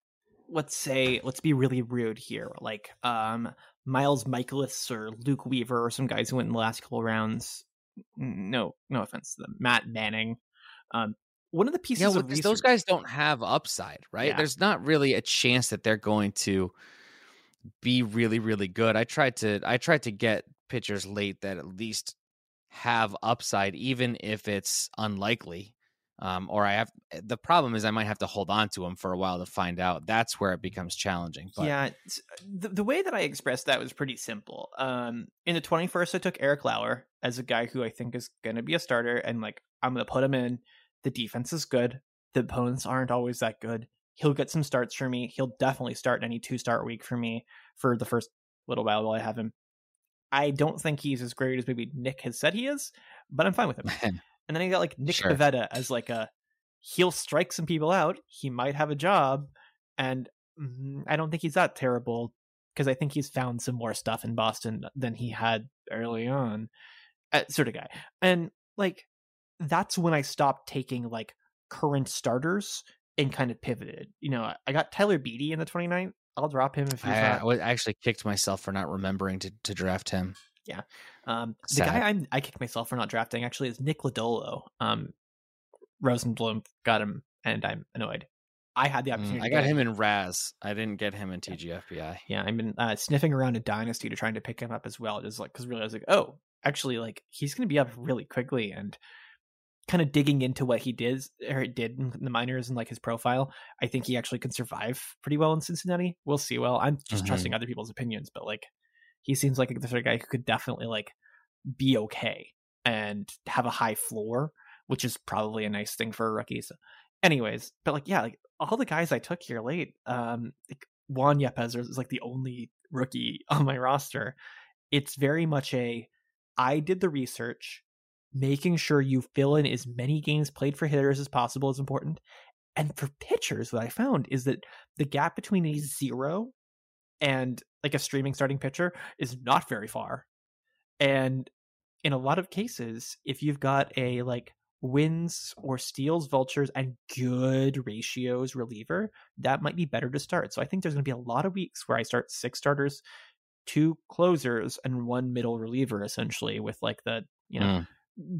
Let's say, let's be really rude here. Like, um, Miles Mikolas or Luke Weaver or some guys who went in the last couple rounds. No, no offense to them. Matt Manning. Um, one of the pieces yeah, well, research, those guys don't have upside, right? Yeah. There's not really a chance that they're going to be really, really good. I tried to I tried to get pitchers late that at least have upside, even if it's unlikely um, or I have eh, the problem is I might have to hold on to him for a while to find out. That's where it becomes challenging. But. Yeah, the, the way that I expressed that was pretty simple. Um, in the twenty first, I took Eric Lauer as a guy who I think is going to be a starter, and like I'm going to put him in. The defense is good. The opponents aren't always that good. he'll get some starts for me. He'll definitely start any two start week for me for the first little while while I have him. I don't think he's as great as maybe Nick has said he is, but I'm fine with him. and then I got like Nick sure. Pivetta as like a he'll strike some people out. He might have a job, and mm, I don't think he's that terrible because I think he's found some more stuff in Boston than he had early on. Uh, sort of guy, and like that's when I stopped taking like current starters and kind of pivoted. You know, I got Tyler Beede in the 29th. I'll drop him if he's I, not... I actually kicked myself for not remembering to, to draft him. Yeah. Um, the guy I'm, I kicked myself for not drafting actually is Nick Lodolo. Um, Rosenblum got him, and I'm annoyed. I had the mm, opportunity. Mm, I got him in Razz. I didn't get him in TGFBI. Yeah, I've been uh, sniffing around a Dynasty to trying to pick him up as well. Just like because really I was like, oh, actually, like he's going to be up really quickly, and kind of digging into what he did or did in the minors and like his profile, I think he actually can survive pretty well in Cincinnati. We'll see. Well, I'm just mm-hmm. trusting other people's opinions, but like he seems like the sort of guy who could definitely like be okay and have a high floor, which is probably a nice thing for a rookie. So, anyways, but like yeah, like all the guys I took here late, um, like Juan Yepez is like the only rookie on my roster. It's very much a I did the research making sure you fill in as many games played for hitters as possible is important. And for pitchers, what I found is that the gap between a zero and like a streaming starting pitcher is not very far. And in a lot of cases, if you've got a like wins or steals vultures and good ratios reliever, that might be better to start. So I think there's going to be a lot of weeks where I start six starters, two closers, and one middle reliever essentially with like the, you know, mm.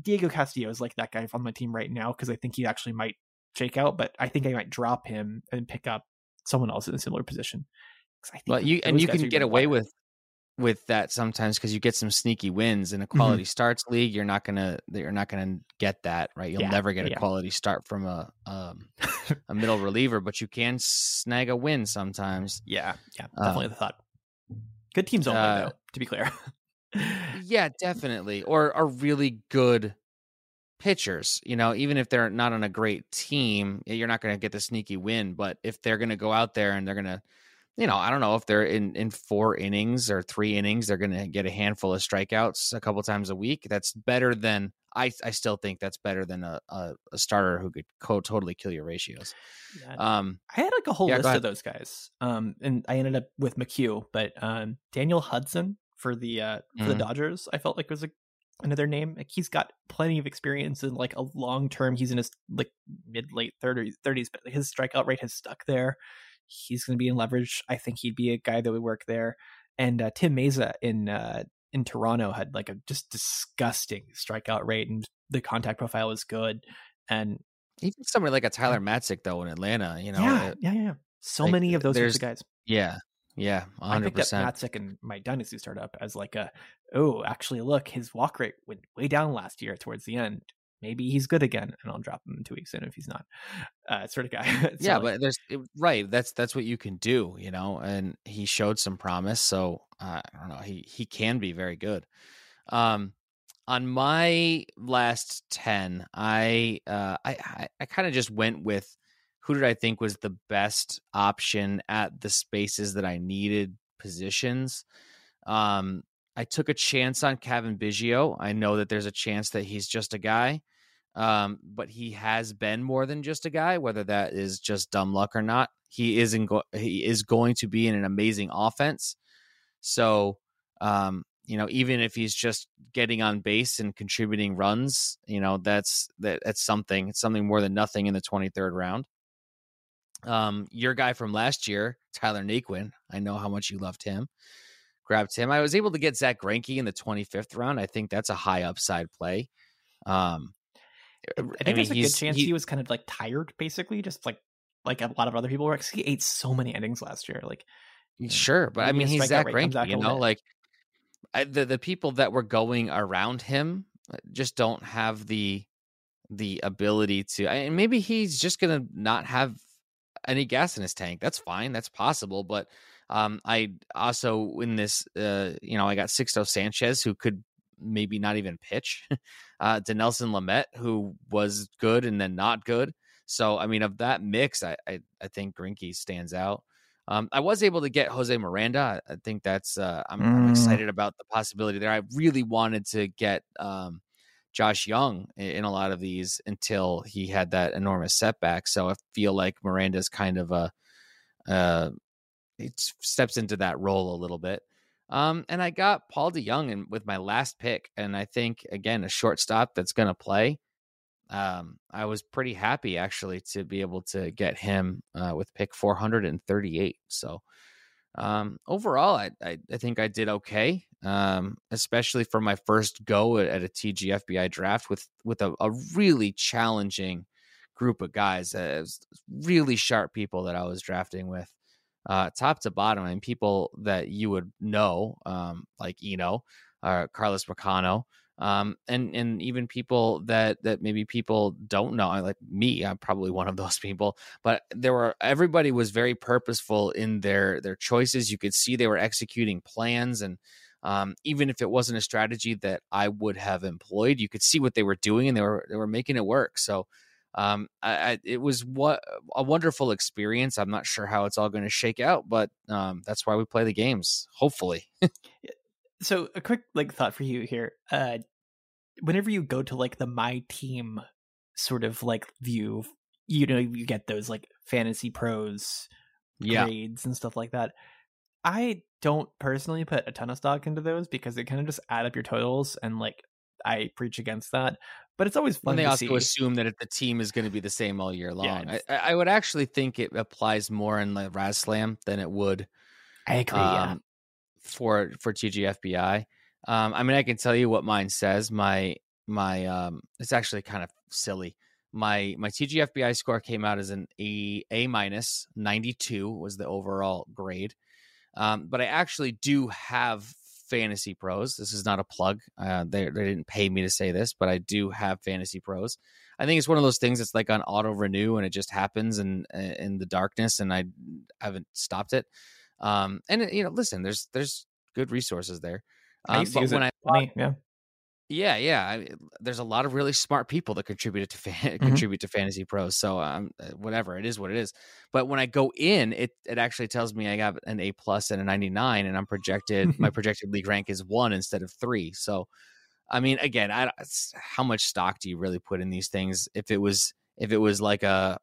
Diego Castillo is like that guy on my team right now because I think he actually might shake out, but I think I might drop him and pick up someone else in a similar position. I think well, you and you can get away with with that sometimes because you get some sneaky wins in a mm-hmm. quality mm-hmm. starts league. You're not gonna you're not gonna get that right. You'll yeah, never get a yeah. quality start from a um, a middle reliever, but you can snag a win sometimes. Yeah, yeah, definitely uh, the thought. Good teams only, uh, though. To be clear. yeah, definitely. Or are really good pitchers. You know, even if they're not on a great team, you're not going to get the sneaky win. But if they're going to go out there and they're going to, you know, I don't know if they're in in four innings or three innings, they're going to get a handful of strikeouts a couple times a week. That's better than I. I still think that's better than a a, a starter who could co- totally kill your ratios. Yeah. Um, I had like a whole yeah, list of those guys. Um, and I ended up with McHugh, but um, Daniel Hudson for the uh for mm-hmm. the Dodgers. I felt like was a another name. Like he's got plenty of experience in like a long term. He's in his like mid late thirties, thirties, but his strikeout rate has stuck there. He's going to be in leverage. I think he'd be a guy that would work there. And uh, Tim Mayza in uh, in Toronto had like a just disgusting strikeout rate, and the contact profile was good. And even somebody like a Tyler Matzek though in Atlanta, you know, yeah, it, yeah, yeah. So like, many of those guys. Yeah, yeah, 100%. I picked up Matzek in my dynasty startup as like a, oh, actually, look, his walk rate went way down last year towards the end. Maybe he's good again, and I'll drop him in two weeks in if he's not. Uh, sort of guy. so yeah, like, but there's right. That's that's what you can do, you know. And he showed some promise, so uh, I don't know. He he can be very good. Um, on my last ten, I uh, I I, I kind of just went with who did I think was the best option at the spaces that I needed positions. Um, I took a chance on Cavan Biggio. I know that there's a chance that he's just a guy, um, but he has been more than just a guy. Whether that is just dumb luck or not, he is in go- he is going to be in an amazing offense. So, um, you know, even if he's just getting on base and contributing runs, you know, that's that, that's something. It's something more than nothing in the 23rd round. Um, your guy from last year, Tyler Naquin, I know how much you loved him. Grabbed him. I was able to get Zack Greinke in the 25th round. I think that's a high upside play. Um, I think I mean, there's a good chance he, he, was kind of like tired, basically, just like like a lot of other people were. Because he ate so many innings last year. Like, sure, but I mean, he's Zack Greinke. You know, like I, the the people that were going around him uh, just don't have the the ability to. And maybe he's just gonna not have any gas in his tank. That's fine. That's possible. But um, I also in this, uh, you know, I got Sixto Sanchez who could maybe not even pitch. uh, to Nelson Lamet who was good and then not good. So I mean, of that mix, I I, I think Greinke stands out. Um, I was able to get Jose Miranda. I think that's uh, I'm, mm. I'm, excited about the possibility there. I really wanted to get um, Josh Jung in a lot of these until he had that enormous setback. So I feel like Miranda's kind of a uh, it steps into that role a little bit. Um, and I got Paul DeJong in with my last pick, and I think again a shortstop that's going to play. Um, I was pretty happy actually to be able to get him uh, with pick 438. So um, overall, I, I, I think I did okay, um, especially for my first go at, at a TGFBI draft with with a, a really challenging group of guys, uh, really sharp people that I was drafting with uh, top to bottom, and people that you would know, um, like Eno, uh, Carlos Marcano, um, and and even people that that maybe people don't know, like me. I'm probably one of those people, but there were everybody was very purposeful in their their choices. You could see they were executing plans and. Um, even if it wasn't a strategy that I would have employed, you could see what they were doing and they were they were making it work. So um, I, I, it was what a wonderful experience. I'm not sure how it's all going to shake out, but um, that's why we play the games. Hopefully. so a quick like thought for you here. Uh, whenever you go to like the my team sort of like view, you know, you get those like fantasy pros yeah. grades and stuff like that. I don't personally put a ton of stock into those because they kind of just add up your totals and like I preach against that but it's always fun. And they also see. assume that the team is going to be the same all year long. Yeah, I, I, would actually think it applies more in the RazzSlam than it would. I agree. Um, yeah. For for TGFBI, um, I mean, I can tell you what mine says. My my um, it's actually kind of silly. My my TGFBI score came out as an A A minus ninety two was the overall grade. Um, but I actually do have Fantasy Pros. This is not a plug. Uh, they they didn't pay me to say this, but I do have Fantasy Pros. I think it's one of those things that's like on auto renew and it just happens in in the darkness, and I haven't stopped it. Um, and you know, listen, there's there's good resources there. Um, but when it. I yeah. Yeah, yeah. I, there's a lot of really smart people that contribute to mm-hmm. contribute to Fantasy Pros. So um, uh, whatever it is, what it is. But when I go in, it it actually tells me I got an A plus and a 99, and I'm projected my projected league rank is one instead of three. So, I mean, again, I how much stock do you really put in these things? If it was if it was like a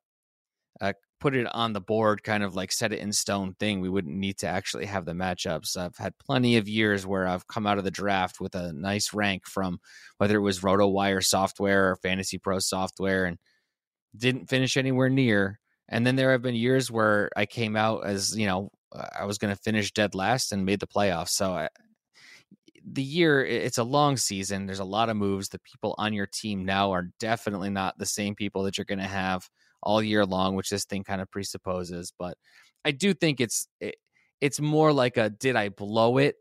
a put it on the board, kind of like set it in stone thing. We wouldn't need to actually have the matchups. I've had plenty of years where I've come out of the draft with a nice rank from whether it was RotoWire software or Fantasy Pro software and didn't finish anywhere near. And then there have been years where I came out as, you know, uh, I was going to finish dead last and made the playoffs. So I, the year it's a long season there's a lot of moves the people on your team now are definitely not the same people that you're going to have all year long, which this thing kind of presupposes. But I do think it's it, it's more like a did I blow it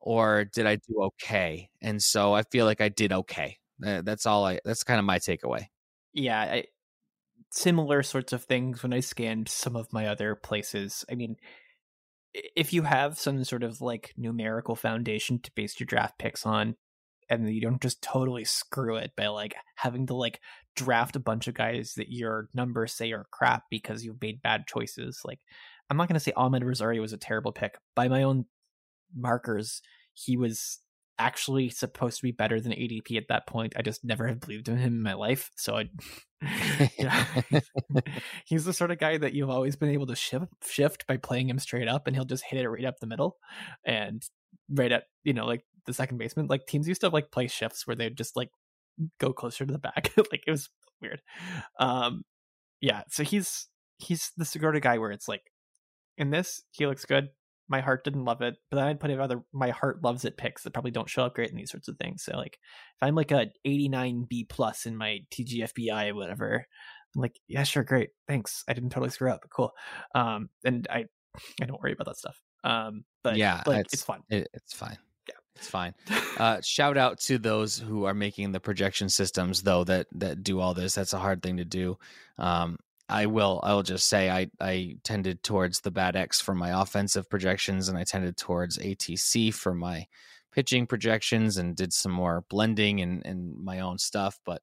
or did I do okay? And so I feel like I did okay. That's all I. That's kind of my takeaway. Yeah, I, similar sorts of things when I scanned some of my other places. I mean, if you have some sort of like numerical foundation to base your draft picks on, and you don't just totally screw it by like having to like draft a bunch of guys that your numbers say are crap because you've made bad choices. Like I'm not going to say Amed Rosario was a terrible pick by my own markers. He was actually supposed to be better than ADP at that point. I just never have believed in him in my life. So I, yeah, he's the sort of guy that you've always been able to shift shift by playing him straight up, and he'll just hit it right up the middle, and right at you know like the second baseman. Like teams used to like play shifts where they'd just like go closer to the back. like it was weird. Um, yeah. So he's he's the Segura guy where it's like in this he looks good. My heart didn't love it, but then I'd put it other my heart loves it picks that probably don't show up great in these sorts of things. So like if I'm like a 89 B plus in my TGFBI or whatever, I'm like yeah sure great thanks I didn't totally screw up cool. Um, and I I don't worry about that stuff. Um, but yeah, like, it's, it's fun. It, it's fine. It's fine. Uh, shout out to those who are making the projection systems, though that that do all this. That's a hard thing to do. Um, I will. I will just say I I tended towards the BAT X for my offensive projections, and I tended towards ATC for my pitching projections, and did some more blending and and my own stuff. But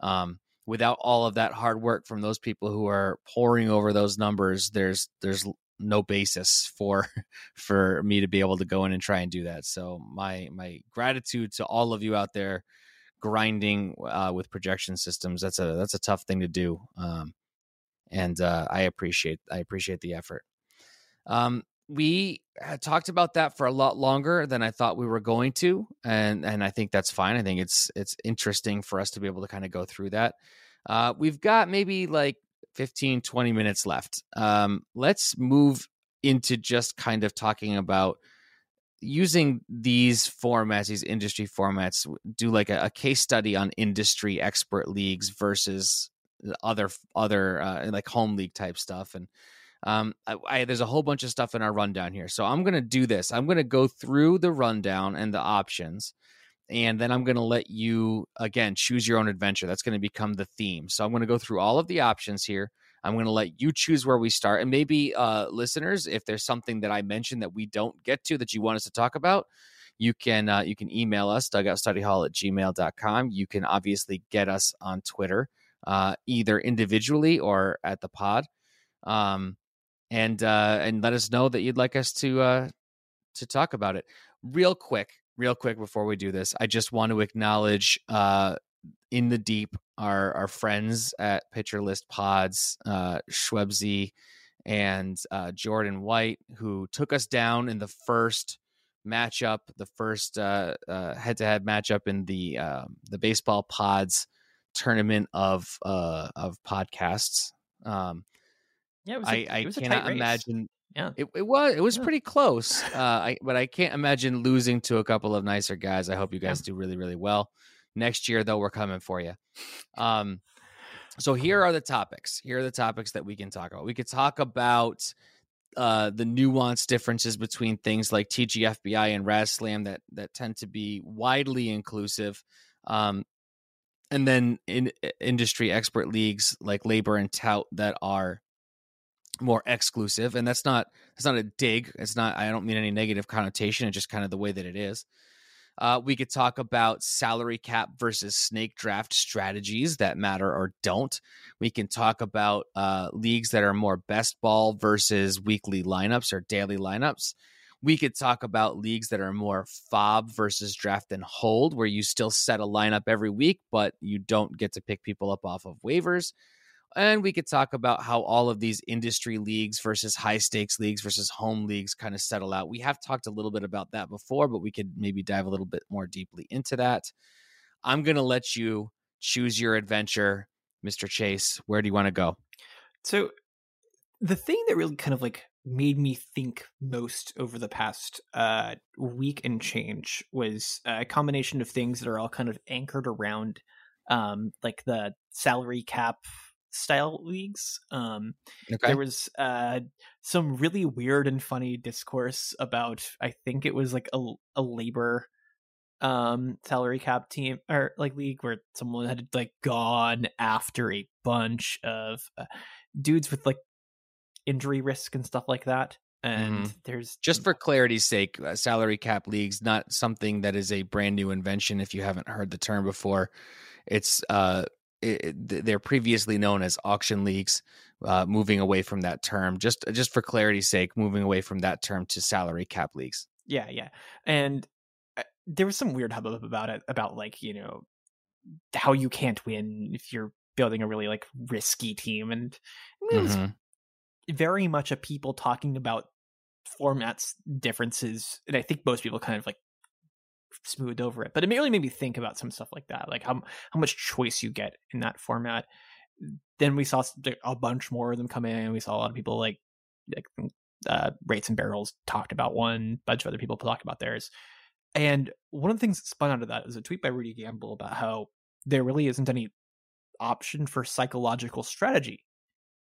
um, without all of that hard work from those people who are pouring over those numbers, there's there's no basis for for me to be able to go in and try and do that. So my my gratitude to all of you out there grinding uh, with projection systems. That's a that's a tough thing to do, um, and uh, I appreciate I appreciate the effort. Um, we had talked about that for a lot longer than I thought we were going to, and and I think that's fine. I think it's it's interesting for us to be able to kind of go through that. Uh, we've got maybe like 15, 20 minutes left. Um, let's move into just kind of talking about using these formats, these industry formats, do like a, a case study on industry expert leagues versus other other uh, like home league type stuff and um, I, I, there's a whole bunch of stuff in our rundown here. So I'm going to do this. I'm going to go through the rundown and the options. And then I'm going to let you, again, choose your own adventure. That's going to become the theme. So I'm going to go through all of the options here. I'm going to let you choose where we start. And maybe, uh, listeners, if there's something that I mentioned that we don't get to that you want us to talk about, you can uh, you can email us dugoutstudyhall at gmail.com you can obviously get us on twitter uh, either individually or at the pod um, and uh, and let us know that you'd like us to uh, to talk about it. Real quick, real quick before we do this, I just want to acknowledge uh, in the deep our our friends at Pitcher List Pods, uh, Schwebzy and uh, Jordan White, who took us down in the first matchup, the first uh, uh, head-to-head matchup in the uh, the baseball pods tournament of uh, of podcasts. Um, yeah, I, a, I cannot imagine. Yeah, it, it was it was yeah. pretty close. Uh, I, but I can't imagine losing to a couple of nicer guys. I hope you guys yeah. do really really well next year. Though we're coming for you. Um, so here are the topics. Here are the topics that we can talk about. We could talk about uh, the nuanced differences between things like TGFBI and RazzSlam that that tend to be widely inclusive. Um, and then in industry expert leagues like LABR and tout that are more exclusive and that's not that's not a dig it's not i don't mean any negative connotation it's just kind of the way that it is. Uh, we could talk about salary cap versus snake draft strategies that matter or don't. We can talk about uh, leagues that are more best ball versus weekly lineups or daily lineups. We could talk about leagues that are more FAAB versus draft and hold where you still set a lineup every week but you don't get to pick people up off of waivers and we could talk about how all of these industry leagues versus high stakes leagues versus home leagues kind of settle out. We have talked a little bit about that before, but we could maybe dive a little bit more deeply into that. I'm going to let you choose your adventure, Mr. Chase. Where do you want to go? So, the thing that really kind of like made me think most over the past uh, week and change was a combination of things that are all kind of anchored around um, like the salary cap style leagues. Um, okay. There was uh, some really weird and funny discourse about, I think it was like a, a LABR um salary cap team or like league where someone had like gone after a bunch of uh, dudes with like injury risk and stuff like that and mm-hmm. there's just for clarity's sake uh, salary cap leagues not something that is a brand new invention if you haven't heard the term before it's uh it, they're previously known as auction leagues. Uh, moving away from that term, just just for clarity's sake, moving away from that term to salary cap leagues. Yeah, yeah, and uh, there was some weird hubbub about it, about like you know how you can't win if you're building a really like risky team, and it was mm-hmm. very much a people talking about formats differences, and I think most people kind of like smoothed over it. But it really made me think about some stuff like that, like how how much choice you get in that format. Then we saw a bunch more of them come in. And we saw a lot of people like like uh, rates and barrels talked about one. bunch of other people talked about theirs. And one of the things that spun out of that is a tweet by Rudy Gamble about how there really isn't any option for psychological strategy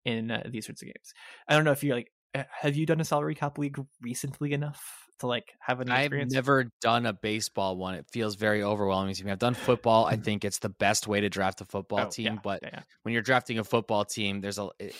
in uh, these sorts of games. I don't know if you're like, have you done a salary cap league recently enough to like have an experience? I've never done a baseball one. It feels very overwhelming to me. I've done football. I think it's the best way to draft a football oh, team. Yeah, but yeah. when you're drafting a football team, there's a it,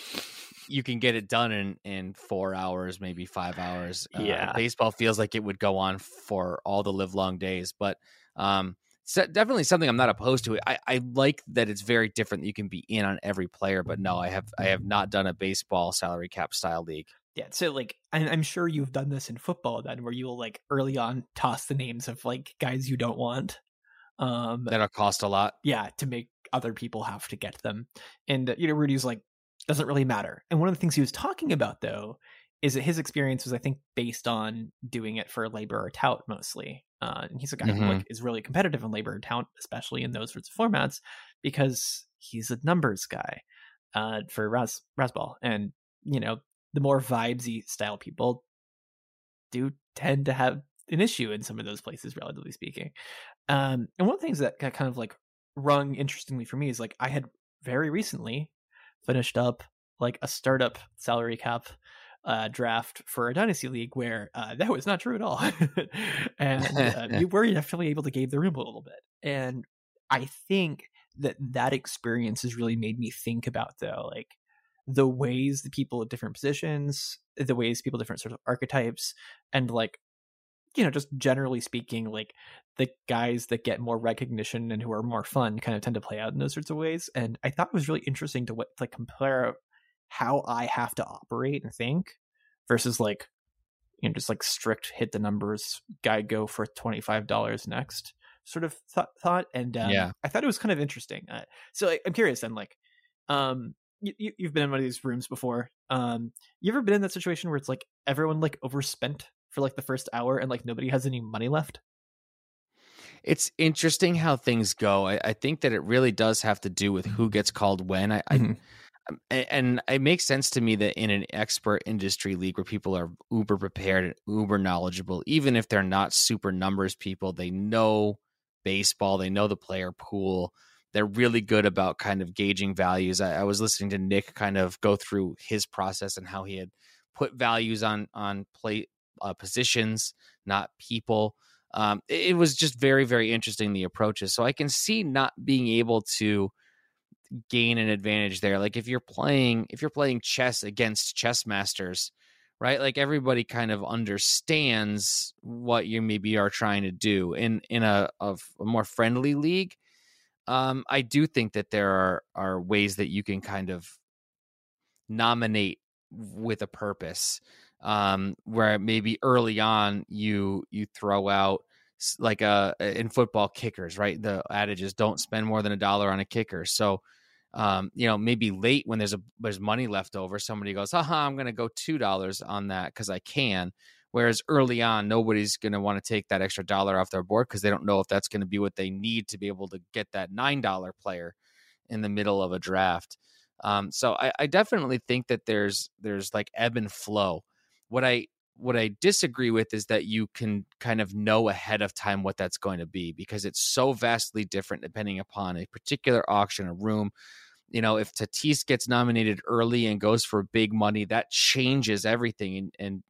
you can get it done in in four hours, maybe five hours. Uh, yeah, baseball feels like it would go on for all the live long days. But um, it's definitely something I'm not opposed to. I, I like that it's very different. You can be in on every player, but no, I have I have not done a baseball salary cap style league. Yeah, so like I'm sure you've done this in football then, where you'll like early on toss the names of like guys you don't want. Um, that'll cost a lot. Yeah, to make other people have to get them. And you know, Rudy's like doesn't really matter. And one of the things he was talking about though is that his experience was, I think, based on doing it for LABR or tout mostly. Uh, and he's a guy mm-hmm. who like, is really competitive in LABR and tout, especially in those sorts of formats, because he's a numbers guy uh, for Raz Razzball. And you know, the more vibesy style people do tend to have an issue in some of those places, relatively speaking. Um, and one of the things that kind of like rung interestingly for me is like I had very recently finished up like a startup salary cap uh, draft for a dynasty league where uh, that was not true at all, and uh, you were definitely able to game the room a little bit. And I think that that experience has really made me think about though, like the ways the people at different positions, the ways people different sort of archetypes, and like you know, just generally speaking, like the guys that get more recognition and who are more fun kind of tend to play out in those sorts of ways. And I thought it was really interesting to like compare how I have to operate and think versus like you know just like strict hit the numbers guy go for $25 next sort of th- thought and um, yeah i thought it was kind of interesting uh, so I, i'm curious then like um you, you've been in one of these rooms before um you ever been in that situation where it's like everyone like overspent for like the first hour and like nobody has any money left it's interesting how things go I, I think that it really does have to do with who gets called when i, mm-hmm. I um, and it makes sense to me that in an expert industry league where people are uber prepared and uber knowledgeable even if they're not super numbers people they know baseball they know the player pool they're really good about kind of gauging values I, I was listening to nick kind of go through his process and how he had put values on on play uh, positions not people um, it, it was just very very interesting the approaches so i can see not being able to gain an advantage there. Like if you're playing if you're playing chess against chess masters, right? Like everybody kind of understands what you maybe are trying to do. In in a of a more friendly league, um, I do think that there are are ways that you can kind of nominate with a purpose. Um, where maybe early on you you throw out like uh, in football kickers, right? The adage is don't spend more than a dollar on a kicker. So um, you know, maybe late when there's a there's money left over, somebody goes, "Haha, I'm to go two dollars on that because I can." Whereas early on, nobody's going to want to take that extra dollar off their board because they don't know if that's going to be what they need to be able to get that nine dollar player in the middle of a draft. Um, so I, I definitely think that there's there's like ebb and flow. What I what I disagree with is that you can kind of know ahead of time what that's going to be because it's so vastly different depending upon a particular auction, a room. You know, if Tatis gets nominated early and goes for big money, that changes everything. And, and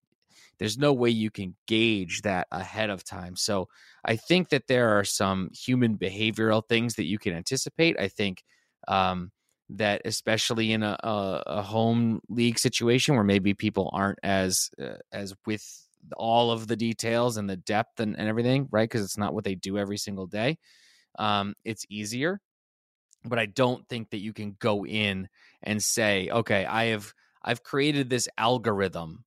there's no way you can gauge that ahead of time. So I think that there are some human behavioral things that you can anticipate. I think um, that especially in a, a, a, home league situation where maybe people aren't as uh, as with all of the details and the depth and, and everything right because it's not what they do every single day um, it's easier but i don't think that you can go in and say okay i have i've created this algorithm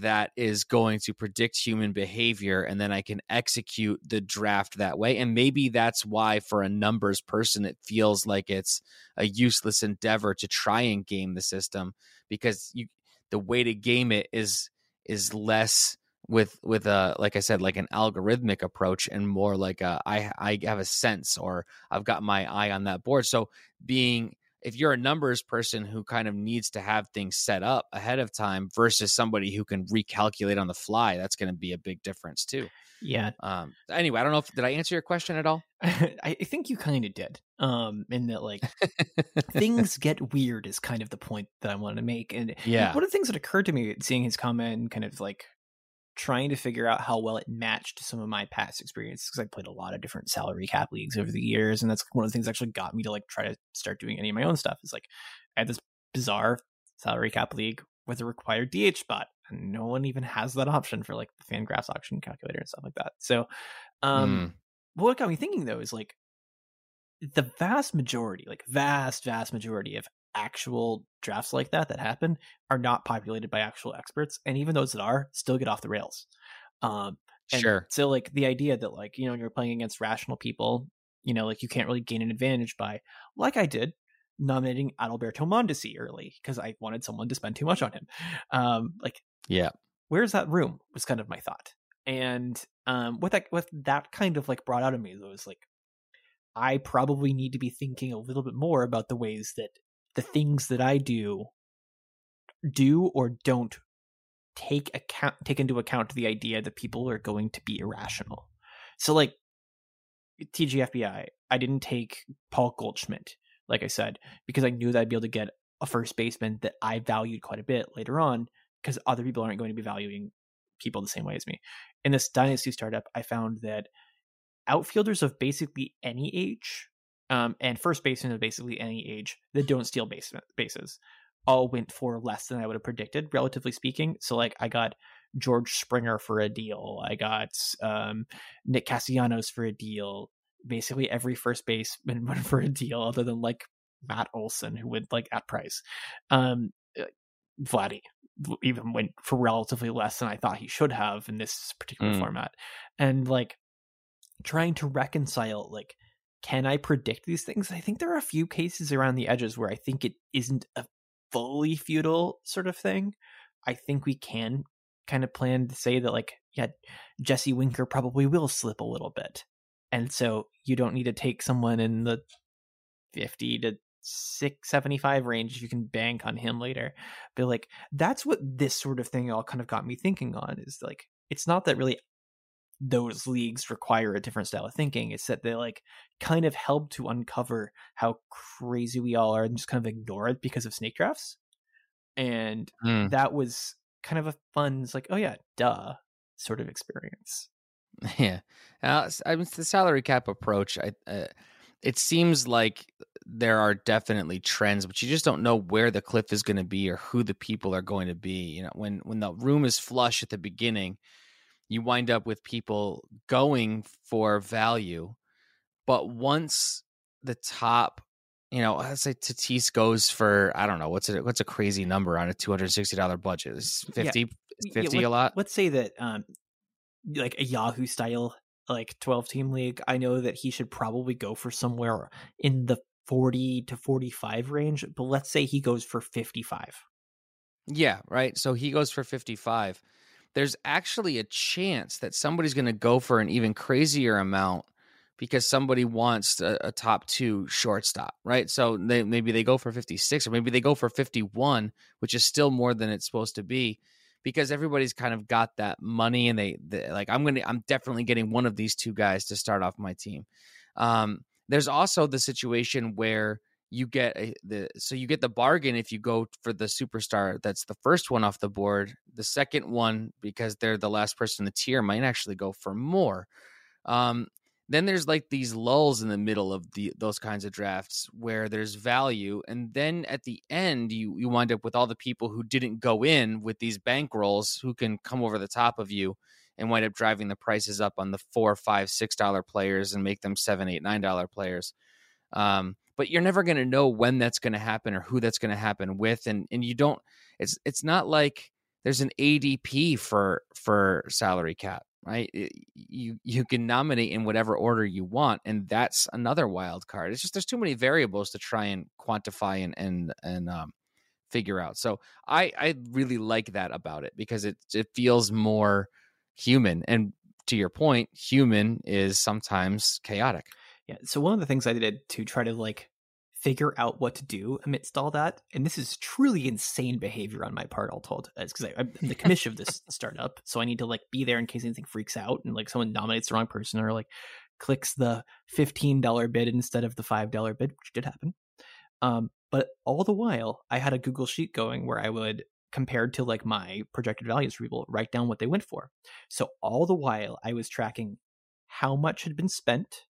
that is going to predict human behavior and then I can execute the draft that way. And maybe that's why for a numbers person it feels like it's a useless endeavor to try and game the system because you the way to game it is is less with with a like I said like an algorithmic approach and more like a I I have a sense or I've got my eye on that board. So being if you're a numbers person who kind of needs to have things set up ahead of time versus somebody who can recalculate on the fly, that's going to be a big difference too. Yeah. Um. Anyway, I don't know if did I answer your question at all. I think you kind of did. Um. In that, like, things get weird is kind of the point that I wanted to make. And yeah, one of the things that occurred to me seeing his comment and kind of like trying to figure out how well it matched some of my past experiences because I played a lot of different salary cap leagues over the years, and that's one of the things that actually got me to like try to start doing any of my own stuff. Is like I had this bizarre salary cap league with a required DH spot, and no one even has that option for like the Fangraphs auction calculator and stuff like that. So, um, mm. what got me thinking though is like the vast majority, like vast, vast majority of actual drafts like that that happen are not populated by actual experts, and even those that are still get off the rails. Um, and Sure. So like the idea that like you know you're playing against rational people, you know, like you can't really gain an advantage by like I did nominating Adalberto Mondesi early because I wanted someone to spend too much on him. Um, like Yeah. where's that room was kind of my thought and um what that what that kind of like brought out of me was like i probably need to be thinking a little bit more about the ways that the things that i do do or don't take account take into account the idea that people are going to be irrational so like tgfbi i didn't take paul goldschmidt like i said because i knew that i'd be able to get a first baseman that i valued quite a bit later on because other people aren't going to be valuing people the same way as me. In this dynasty startup, I found that outfielders of basically any age, um, and first basemen of basically any age that don't steal base, bases, all went for less than I would have predicted, relatively speaking. So, like, I got George Springer for a deal. I got um, Nick Castellanos for a deal. Basically, every first baseman went for a deal, other than like Matt Olson, who went like at price. Um, Vladdy even went for relatively less than I thought he should have in this particular Mm. format. And like trying to reconcile like can I predict these things? I think there are a few cases around the edges where I think it isn't a fully feudal sort of thing. I think we can kind of plan to say that like yeah, Jesse Winker probably will slip a little bit. And so you don't need to take someone in the 50 to 675 range if you can bank on him later but like that's what this sort of thing all kind of got me thinking on is like it's not that really those leagues require a different style of thinking it's that they like kind of help to uncover how crazy we all are and just kind of ignore it because of snake drafts and Mm. that was kind of a fun it's like oh yeah duh sort of experience Yeah, uh, I mean the salary cap approach. I, uh, it seems like there are definitely trends, but you just don't know where the cliff is going to be or who the people are going to be. You know, when when the room is flush at the beginning, you wind up with people going for value, but once the top. You know, let's say Tatis goes for I don't know what's it what's a crazy number on a two hundred sixty dollar budget? Is Yeah. fifty Yeah, let- a lot? let's say that um like a yahoo style like 12 team league i know that he should probably go for somewhere in the 40 to 45 range but let's say he goes for 55 Yeah, right. So he goes for 55. There's actually a chance that somebody's going to go for an even crazier amount because somebody wants a, a top two shortstop, right? So they maybe they go for 56 or maybe they go for 51, which is still more than it's supposed to be because everybody's kind of got that money and they, they like I'm going to I'm definitely getting one of these two guys to start off my team. Um there's also the situation where you get a, the so you get the bargain if you go for the superstar that's the first one off the board. The second one because they're the last person in the tier might actually go for more. Um, then there's like these lulls in the middle of the those kinds of drafts where there's value and then at the end you you wind up with all the people who didn't go in with these bankrolls who can come over the top of you and wind up driving the prices up on the four five six dollar players and make them seven eight nine dollar players. Um, but you're never going to know when that's going to happen or who that's going to happen with and and you don't it's it's not like there's an ADP for for salary cap right? You you can nominate in whatever order you want and that's another wild card. It's just there's too many variables to try and quantify and and and um figure out. So i i really like that about it because it it feels more human and to your point human is sometimes chaotic Yeah. So one of the things I did to try to like figure out what to do amidst all that, and this is truly insane behavior on my part, all told, is because I'm the commission of this startup, so I need to like be there in case anything freaks out and like someone nominates the wrong person or like clicks the fifteen dollar bid instead of the five dollar bid, which did happen. Um, but all the while, I had a Google sheet going where I would compared to like my projected values for people write down what they went for. So all the while, I was tracking how much had been spent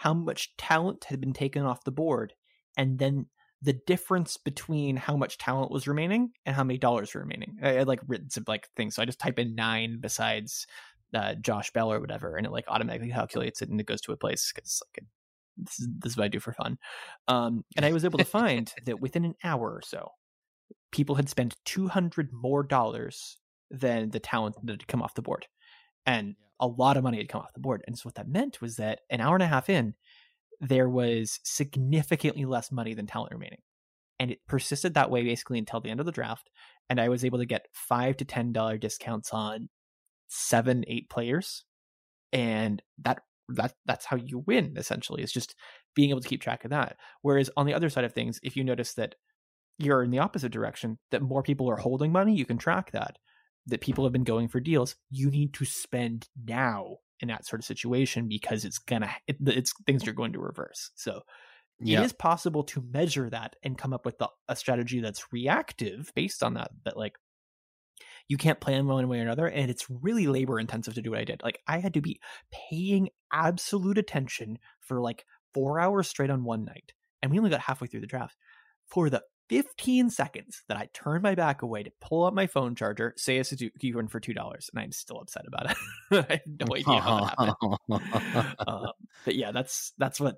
how much talent had been taken off the board, and then the difference between how much talent was remaining and how many dollars were remaining. I had like written some like things, so I just type in nine besides uh, Josh Bell or whatever, and it like automatically calculates it and it goes to a place because like this is, this is what I do for fun. Um, and I was able to find that within an hour or so, people had spent two hundred more dollars than the talent that had come off the board, and a lot of money had come off the board. And so what that meant was that an hour and a half in, there was significantly less money than talent remaining. And it persisted that way basically until the end of the draft. And I was able to get five to ten dollar discounts on seven, eight players. And that that that's how you win essentially is just being able to keep track of that. Whereas on the other side of things, if you notice that you're in the opposite direction, that more people are holding money, you can track that. That people have been going for deals, you need to spend now in that sort of situation because it's gonna it, it's things are going to reverse. So it is possible to measure that and come up with the, a strategy that's reactive based on that. That like you can't plan one way or another, and it's really labor intensive to do what I did. Like I had to be paying absolute attention for like four hours straight on one night, and we only got halfway through the draft. For the 15 seconds that I turned my back away to pull up my phone charger, Seiya Suzuki one for two dollars, and I'm still upset about it. I have no idea how it happened. um, but yeah, that's that's what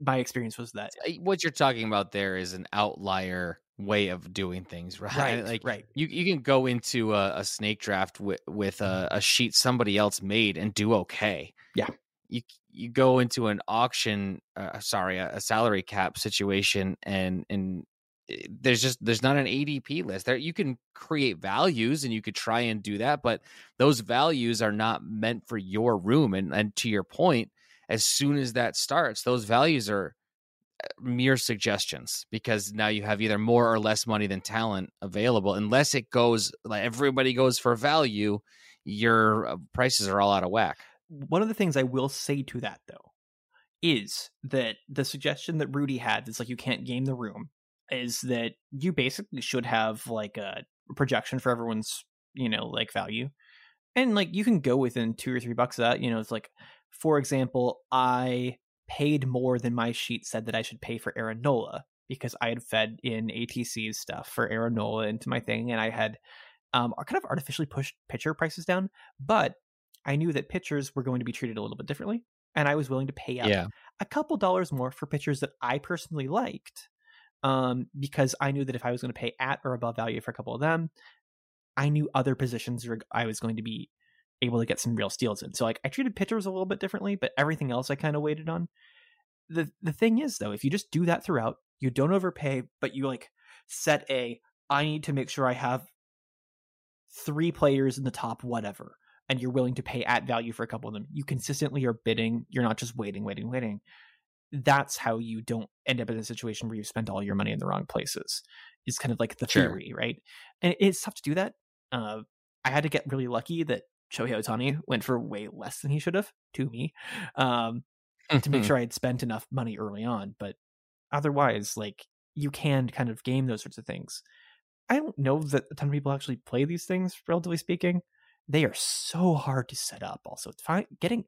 my experience was that what you're talking about there is an outlier way of doing things, right? Right, like right. You you can go into a, a snake draft with with a, a, sheet somebody else made and do okay. Yeah. You you go into an auction, uh, sorry, a, a, salary cap situation, and and eh, there's just there's not an ADP list there. You can create values and you could try and do that, but those values are not meant for your room. And and to your point, as soon as that starts, those values are uh, mere suggestions because now you have either more or less money than talent available. Unless it goes like everybody goes for value, your uh, prices are all out of whack. One of the things I will say to that though is that the suggestion that Rudy had is like you can't game the room is that you basically should have like a projection for everyone's you know like value and like you can go within two or three bucks of that you know it's like for example, I paid more than my sheet said that I should pay for Aaron Nola because I had fed in ATC's stuff for Aaron Nola into my thing, and I had um, kind of artificially pushed pitcher prices down. But I knew that pitchers were going to be treated a little bit differently, and I was willing to pay up yeah. a couple dollars more for pitchers that I personally liked, um, because I knew that if I was going to pay at or above value for a couple of them, I knew other positions I was going to be able to get some real steals in. So like I treated pitchers a little bit differently, but everything else I kind of waited on. The the thing is though, if you just do that throughout, you don't overpay, but you like set a I need to make sure I have three players in the top whatever and you're willing to pay at value for a couple of them. You consistently are bidding, you're not just waiting, waiting, waiting that's how you don't end up in a situation where you spend all your money in the wrong places is kind of like the sure. theory right? And it's tough to do that uh, i had to get really lucky that Shohei Ohtani went for way less than he should have to me um, to make mm-hmm. sure i had spent enough money early on but otherwise like you can kind of game those sorts of things. I don't know that a ton of people actually play these things relatively speaking. They are so hard to set up also. It's fine getting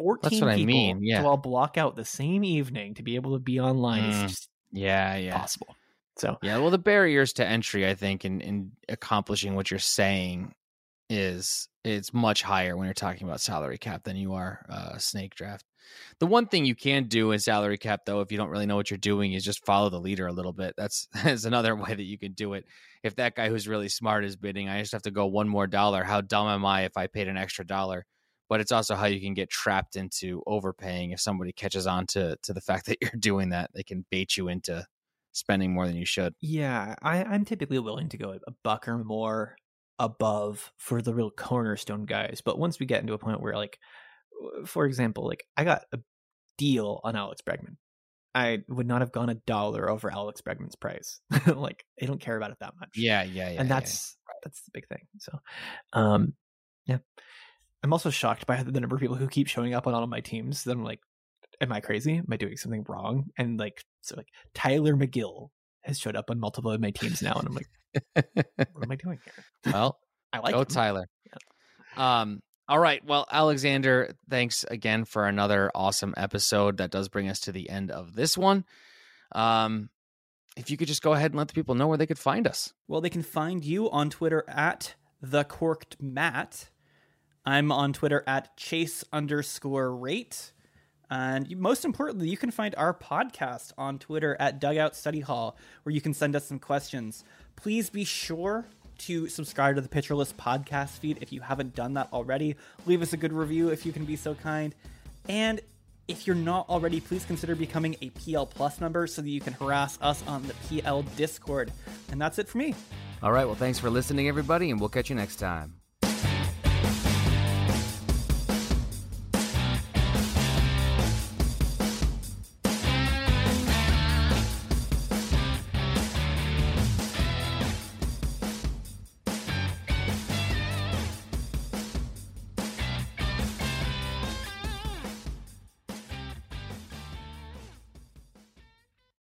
14 That's what people I mean. yeah. to all block out the same evening to be able to be online mm. is just yeah, yeah. possible. So yeah, well, the barriers to entry, I think, in in accomplishing what you're saying is it's much higher when you're talking about salary cap than you are uh, snake draft. The one thing you can do in salary cap, though, if you don't really know what you're doing, is just follow the leader a little bit. That's is another way that you can do it. If that guy who's really smart is bidding, I just have to go one more dollar. How dumb am I if I paid an extra dollar? But it's also how you can get trapped into overpaying if somebody catches on to to the fact that you're doing that. They can bait you into spending more than you should. Yeah, I, I'm typically willing to go a buck or more above for the real cornerstone guys. But once we get into a point where, like, for example, like I got a deal on Alex Bregman, I would not have gone a dollar over Alex Bregman's price. like, I don't care about it that much. Yeah, yeah, yeah. and yeah. that's that's the big thing. So, um, yeah, I'm also shocked by the number of people who keep showing up on all of my teams. That I'm like, am I crazy? Am I doing something wrong? And like, so like Tyler McGill has showed up on multiple of my teams now, and I'm like, what am I doing here? well, I like go him. Tyler. Um. All right. Well, Alexander, thanks again for another awesome episode. That does bring us to the end of this one. Um, if you could just go ahead and let the people know where they could find us. Well, they can find you on Twitter at the Corked Matt. I'm on Twitter at chase underscore rate. And most importantly, you can find our podcast on Twitter at Dugout Study Hall, where you can send us some questions. Please be sure to subscribe to the Pitcher List podcast feed if you haven't done that already. Leave us a good review if you can be so kind. And if you're not already, please consider becoming a PL Plus member so that you can harass us on the PL Discord. And that's it for me. All right. Well, thanks for listening, everybody, and we'll catch you next time.